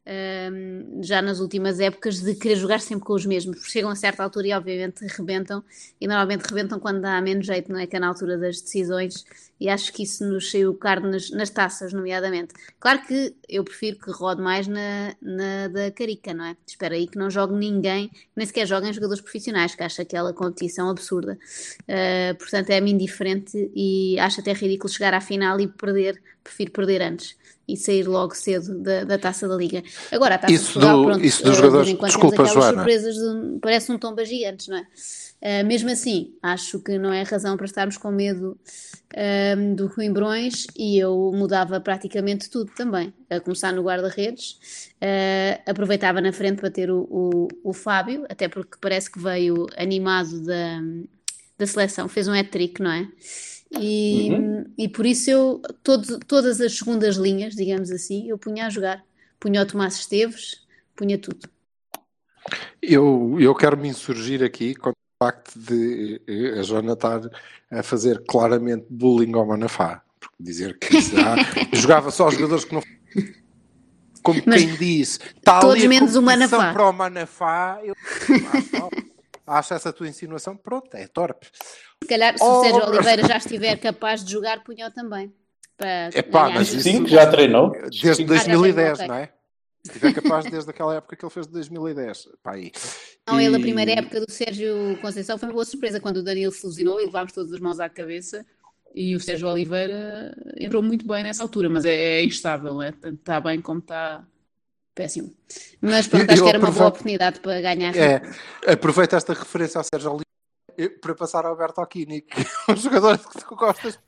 S4: ahm, já nas últimas épocas, de querer jogar sempre com os mesmos. Chegam a certa altura e, obviamente, rebentam. E normalmente rebentam quando dá menos jeito, não é? Que é na altura das decisões. E acho que isso nos saiu caro nas, nas taças, nomeadamente. Claro que eu prefiro que rode mais na, na da Carica, não é? Espero aí que não jogue ninguém, nem sequer joguem jogadores profissionais, que acho aquela competição absurda. Uh, portanto, é-me indiferente e acho até ridículo chegar à final e perder. Prefiro perder antes e sair logo cedo da, da taça da Liga. Agora, a taça
S5: Isso
S4: de Portugal,
S5: do-
S4: pronto,
S5: isso dos
S4: de vez
S5: jogadores- desculpa, Joana.
S4: surpresas, de, parece um tomba gigantes, não é? Uh, mesmo assim, acho que não é razão para estarmos com medo um, do Coimbrões e eu mudava praticamente tudo também. A começar no guarda-redes, uh, aproveitava na frente para ter o, o, o Fábio, até porque parece que veio animado da, da seleção, fez um hat-trick, não é? E, e por isso eu, todo, todas as segundas linhas, digamos assim, eu punha a jogar. Punha o Tomás Esteves, punha tudo.
S5: Eu, eu quero me insurgir aqui contra facto de eh, a Joana estar a fazer claramente bullying ao Manafá. Porque dizer que será, jogava só os jogadores que não. Como
S4: Mas
S5: quem diz, está
S4: todos menos o Manafá.
S5: para o Manafá. Eu acho, acho essa tua insinuação, pronto, é torpe.
S4: Se calhar, se
S5: Oh,
S4: o Sérgio
S5: oh.
S4: Oliveira já estiver capaz de jogar, punha também. Para
S5: Epá,
S4: ganhar.
S5: mas isso-
S3: Sim, já treinou.
S5: Desde
S3: Sim.
S5: 2010,
S4: ok.
S5: não é? Se estiver capaz desde aquela época que ele fez de 2010. Pá, aí.
S4: Não, ele, a
S5: E-
S4: primeira época do Sérgio Conceição foi uma boa surpresa quando o Danilo se lesionou e levámos todas as mãos à cabeça.
S6: E o Sérgio Oliveira entrou muito bem nessa altura, mas é, é instável, é, tanto está bem como está péssimo. Mas pronto, acho que era uma boa oportunidade para ganhar.
S5: É, aproveita esta referência ao Sérgio Oliveira para passar ao Alberto Aquini, que é um jogador que tu gostas.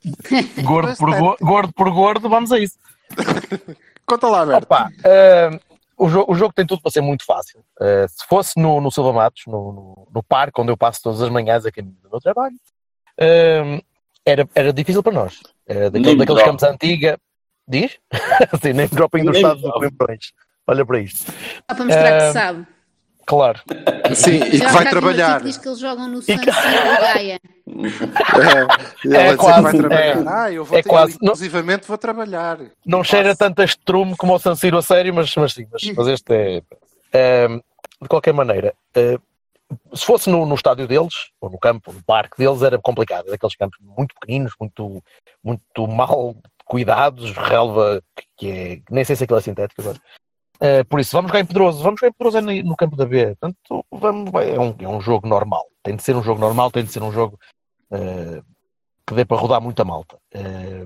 S2: Gordo por, go- gordo por gordo, vamos a isso.
S5: Conta lá, Alberto.
S2: Opa, eh, o, jo- o jogo tem tudo para ser muito fácil. Eh, se fosse no, no Silva Matos, no, no, no parque onde eu passo todas as manhãs a caminho do meu trabalho, eh, era, era difícil para nós. Era daquele- daqueles
S3: drop.
S2: campos antiga. Diz? Sim, nem dropping do estado do. Olha para isto.
S4: Só para mostrar que sabe.
S2: Claro.
S5: Sim, e que vai trabalhar.
S4: diz que eles jogam no San Siro Gaia.
S5: É, e
S2: É quase,
S5: vai trabalhar.
S2: é.
S5: ah, eu vou
S2: É
S5: ter,
S2: quase.
S5: Inclusivamente vou trabalhar.
S2: Não cheira tanto a estrume como ao San Siro a sério, mas, mas sim, mas, mas este é. De qualquer maneira, eh, se fosse no, no estádio deles, ou no campo, no parque deles, era complicado. Daqueles campos muito pequeninos, muito, muito mal cuidados, relva que é. Nem sei se aquilo é sintético agora. Eh, por isso, vamos jogar em Pedroso. Vamos jogar em Pedroso no campo da B. Portanto, vamos, é, um, é um jogo normal. Tem de ser um jogo normal, tem de ser um jogo eh, que dê para rodar muita malta. Eh,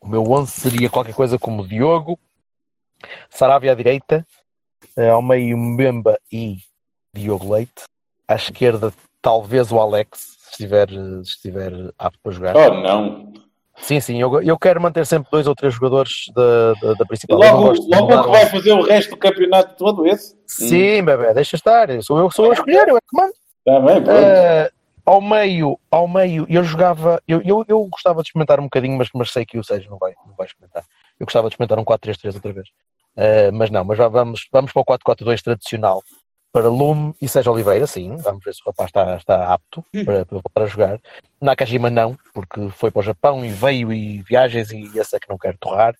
S2: o meu 11 seria qualquer coisa como Diogo, Sarabia à direita, eh, ao meio Mbemba e Diogo Leite, à esquerda talvez o Alex, se estiver, se estiver apto para jogar.
S3: Oh, não.
S2: Sim, sim, eu, eu quero manter sempre dois ou três jogadores da, da, da principal.
S3: Logo, logo o que
S2: um-
S3: vai fazer o resto do campeonato todo esse?
S2: Sim, bebê, deixa estar. Sou eu que sou a escolher, eu é que mando.
S3: Está bem, pronto.
S2: Eh, ao meio, ao meio, eu jogava, eu, eu, eu gostava de experimentar um bocadinho, mas, mas sei que o Sérgio não vai, não vai experimentar. Eu gostava de experimentar um 4-3-3 outra vez. Eh, mas não, mas já vamos, vamos para o 4-4-2 tradicional para Lume e Sérgio Oliveira, sim. Vamos ver se o rapaz está, está apto para, para voltar a jogar. Nakajima não, porque foi para o Japão e veio e viagens e esse é que não quer torrar.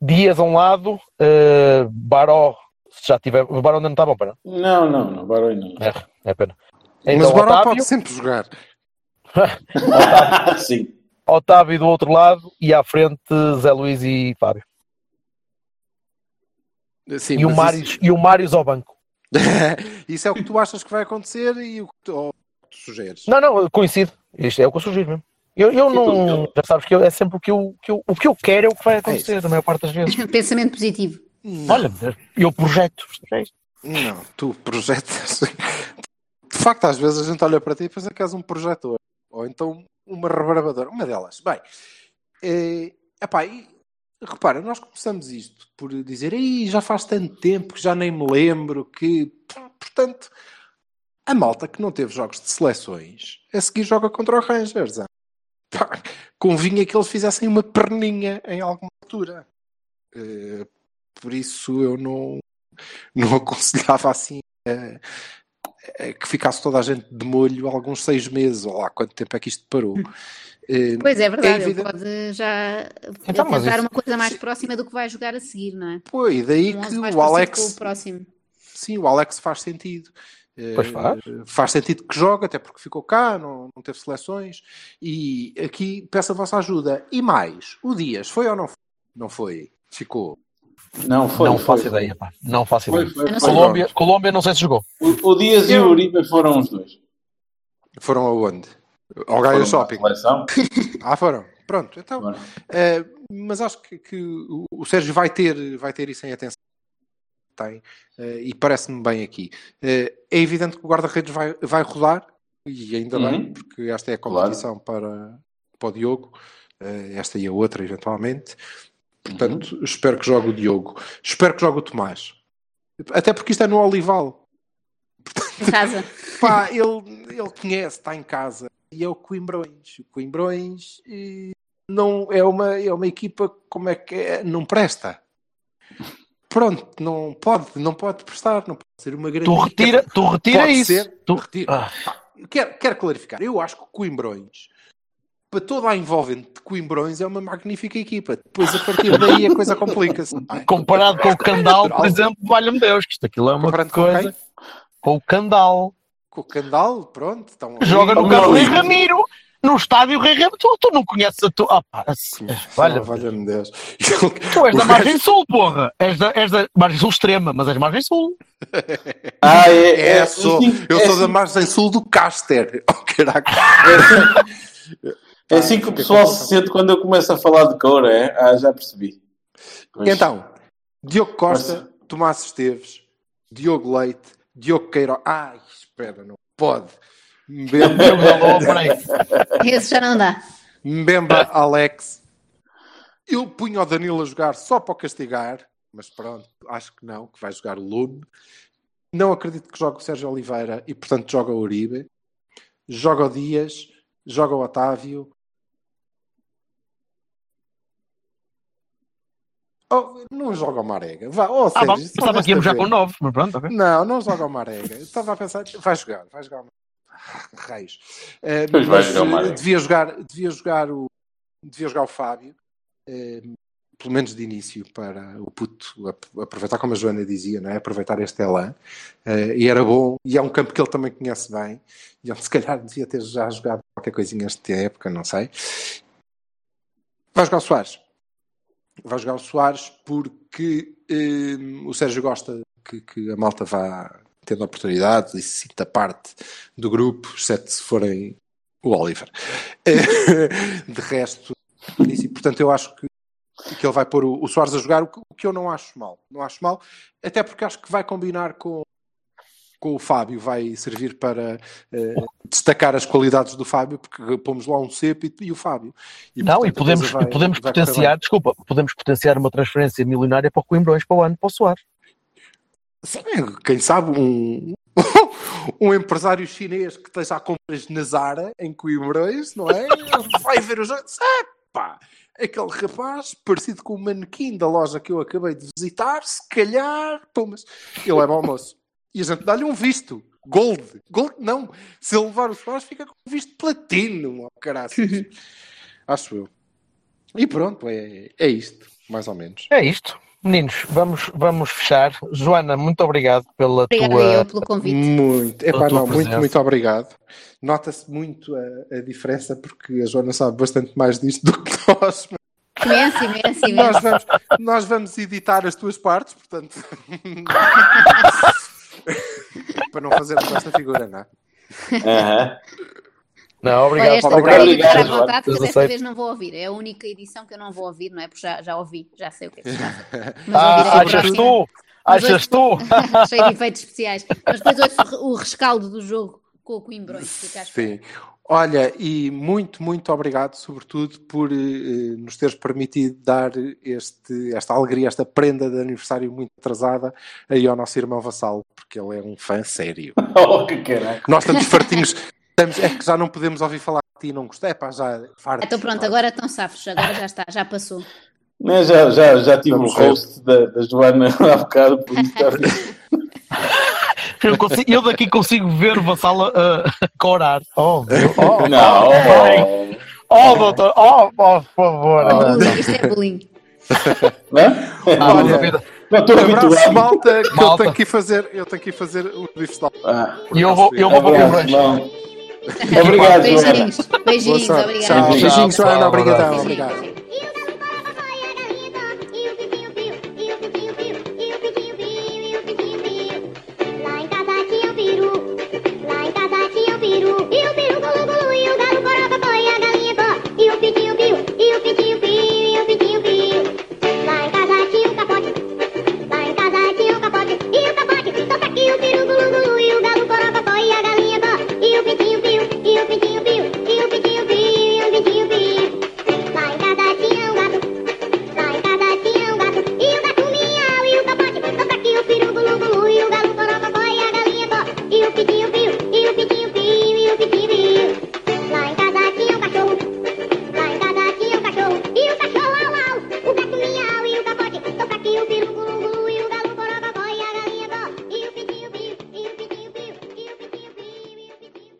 S2: Dias a um lado, uh, Baró, se já tiver. O Baró ainda não está bom, para não?
S3: Não, não, não, Barões não.
S2: É, é pena.
S5: Mas
S2: Então,
S5: o Barão
S2: Otávio,
S5: pode sempre jogar.
S3: Sim.
S2: Otávio do outro lado e à frente Zé Luís e Fábio.
S5: Sim,
S2: e, o
S5: mas
S2: Mários, e o Mários ao banco.
S5: Isso... é o que tu achas que vai acontecer e o que tu, ou tu sugeres.
S2: Não, não, coincide. Isto é o que eu sugiro mesmo. Eu, eu não. Já sabes que eu- é sempre o que eu, que eu, o que eu quero é o que vai acontecer, na maior parte das vezes.
S4: Pensamento positivo.
S2: Olha, eu projeto. é.
S5: Não, tu projetas. De facto, às vezes a gente olha para ti e pensa que és um projetor. Ou então uma rebarbadora. Uma delas. Bem, é, epá, e, repara, nós começamos isto por dizer Ih, já faz tanto tempo que já nem me lembro que. Portanto, a malta que não teve jogos de seleções a seguir joga contra o Rangers. Pá, convinha que eles fizessem uma perninha em alguma altura. Eh, por isso eu não, não aconselhava assim que ficasse toda a gente de molho alguns seis meses, ou lá quanto tempo é que isto parou. Eh,
S4: Pois é verdade, ele
S5: evidente-
S4: pode já
S2: Então,
S4: tentar
S2: isso-
S4: uma coisa mais próxima do que vai jogar a seguir, não é?
S5: E daí
S4: Um
S5: que
S4: 11 mais
S5: o Alex.
S4: o próximo.
S5: Sim, o Alex faz sentido. Eh,
S2: Pois faz.
S5: Faz sentido que joga, até porque ficou cá, não, não teve seleções. E aqui peço a vossa ajuda. E mais, o Dias, foi ou não foi? Não foi? Ficou.
S3: Não, foi.
S2: não
S3: foi,
S2: faço
S3: foi.
S2: ideia, pá. Não faço
S3: Foi,
S2: ideia.
S4: Eu não.
S2: Colômbia, Colômbia, não sei se jogou.
S3: O, o Dias e o Uribe foram os dois.
S5: Foram aonde? Ao Gaia Shopping. Ah, foram. Pronto, então.
S3: Foram.
S5: Eh, mas acho que, que o, Sérgio vai ter, vai ter isso em atenção. Tem. eh, e parece-me bem aqui. Eh, é evidente que o guarda-redes vai, vai rodar, e ainda
S3: Uhum.
S5: bem, porque esta é a
S3: Claro.
S5: competição para, para o Diogo, esta e a outra, eventualmente. Portanto,
S3: Uhum.
S5: espero que jogue o Diogo. Espero que jogue o Tomás. Até porque isto é no Olival.
S4: Em casa.
S5: Pá, ele, ele conhece, está em casa. E é o Coimbrões. O Coimbrões não é uma, é uma equipa, como é que é? Não presta. Pronto, não pode, não pode prestar, não pode ser uma grande
S2: Tu retira,
S5: equipa.
S2: tu retira
S5: Pode
S2: isso.
S5: ser,
S2: Tu-
S5: retira.
S2: Ah,
S5: Quero, quero clarificar, eu acho que o Coimbrões, para toda a envolvente de Coimbrões, é uma magnífica equipa. Depois, a partir daí, a coisa complica-se. é?
S2: comparado com o Candal, por exemplo, valha-me Deus, que isto aquilo é uma
S5: Comparando com
S2: coisa. Com, o Candal.
S5: Com o Candal, pronto. Então,
S2: Joga no. Rei Ramiro, no estádio Rei Ramiro. Tu, tu não conheces a tua. Ah,
S5: Valha,
S2: valha
S5: valha-me Deus.
S2: Tu és da margem sul, porra. És da, és da margem sul extrema, mas és margem sul.
S3: Ah, é,
S5: É,
S3: é,
S5: sou,
S3: assim-
S5: eu
S3: é
S5: sou da
S3: assim-
S5: margem sul do Caster. Oh, caraca.
S3: é assim- É assim que o pessoal se sente quando eu começo a falar de cor, é? Ah, já percebi. Mas-
S5: Então, Diogo Costa, Tomás Esteves, Diogo Leite, Diogo Queiroz. Ai, espera, não pode. Mbemba,
S4: Esse já não dá.
S5: Mbemba Alex. Eu punho o Danilo a jogar só para o castigar, mas pronto, acho que não, que vai jogar Lume. Não acredito que jogue o Sérgio Oliveira e, portanto, joga o Uribe. Joga o Dias, joga o Otávio. Oh, não joga o Marega. Vá, oh,
S2: Ah, bom,
S5: Sérgio, se
S2: estava aqui já com 9, mas pronto, ok.
S5: não, não joga o Marega. Estava a pensar, vai jogar, vai jogar. Ah, Raios. Eh,
S3: Pois vai
S5: mas,
S3: jogar o
S5: eh,
S3: Marega.
S5: devia jogar, devia jogar o, devia jogar o Fábio, eh, pelo menos de início, para o puto ap- aproveitar, como a Joana dizia, não é? aproveitar este elan. Eh, e era bom, e é um campo que ele também conhece bem, e onde se calhar devia ter já jogado qualquer coisinha esta época, não sei. Vai jogar o Soares. Vai jogar o Soares porque eh, o Sérgio gosta que, que a malta vá tendo oportunidades e se sinta parte do grupo, exceto se forem o Oliver. Eh, de resto, nisso, e, portanto, eu acho que, que ele vai pôr o, o Soares a jogar, o que, o que eu não acho mal. Não acho mal, até porque acho que vai combinar com, com o Fábio, vai servir para eh, destacar as qualidades do Fábio, porque pomos lá um cepo e, e o Fábio. E,
S2: Não,
S5: portanto,
S2: e podemos,
S5: vai-
S2: podemos
S5: vai
S2: potenciar, desculpa, podemos potenciar uma transferência milionária para o Coimbrões para o ano, para o Soares.
S5: Sim, quem sabe um, um empresário chinês que esteja a compras na Zara, em Coimbrões, não é? Vai ver o jogo. Epá, aquele rapaz, parecido com o manequim da loja que eu acabei de visitar, se calhar, pô, mas ele é bom moço. E a gente dá-lhe um visto. Gold. Gold não. Se ele levar o Soares, fica com um visto platino. Oh, caraças. Acho eu. E pronto, é, é isto, mais ou menos.
S2: É isto. Meninos, vamos, vamos fechar. Joana, muito obrigado pela
S4: Obrigada
S2: tua.
S4: eu pelo convite.
S5: Muito, epá, não, muito,
S2: presença.
S5: muito obrigado. Nota-se muito a, a diferença porque a Joana sabe bastante mais disto do que nós.
S4: Imenso, imenso,
S5: Nós
S4: imenso.
S5: vamos, nós vamos editar as tuas partes, portanto. Para não fazermos esta figura, não é?
S3: Aham.
S2: Não, obrigado.
S4: Olha, esta
S2: obrigado.
S4: ficar à
S3: Obrigado,
S4: vontade,
S2: Deus
S4: desta vez não vou ouvir. É a única edição que eu não vou ouvir, não é? Porque já, já ouvi, já sei o que é que se passa. Mas
S2: Ah, achas
S4: próxima.
S2: tu?
S4: Mas
S2: Achas tu?
S4: Cheio de efeitos especiais. Mas depois ouço o rescaldo do jogo com o Coimbrões.
S5: Sim. Olha, e muito, muito obrigado, sobretudo, por eh, nos teres permitido dar este, esta alegria, esta prenda de aniversário muito atrasada aí ao nosso irmão Vassalo, porque ele é um fã sério.
S3: Oh, que caralho.
S5: Nós estamos fartinhos, estamos, é que já não podemos ouvir falar de ti, não gostei, é pá, já fartos.
S4: Então pronto, agora estão safos. Agora já está, já passou.
S3: Mas já, já, já tive o
S5: ver.
S3: host da, da Joana há bocado, por isso está-
S2: Eu, consigo- eu daqui consigo ver o Vassalo a corar. Oh, meu. oh,
S3: Não,
S2: oh, oh, doutor. Oh, oh, por favor.
S4: Bullying, Isto é bullying.
S3: não?
S2: Ah,
S5: Olha,
S2: a vida.
S3: Não estou
S5: Abraço,
S3: habituado.
S5: malta, que eu
S2: Malta.
S5: tenho que ir fazer, eu tenho que ir fazer o bife de
S3: Ah,
S2: E eu vou, eu vou para o
S3: abraço,
S2: Coimbrões.
S3: não. Obrigado.
S4: Beijinhos, beijinhos.
S5: Tchau, Beijinhos, Joana, obrigado.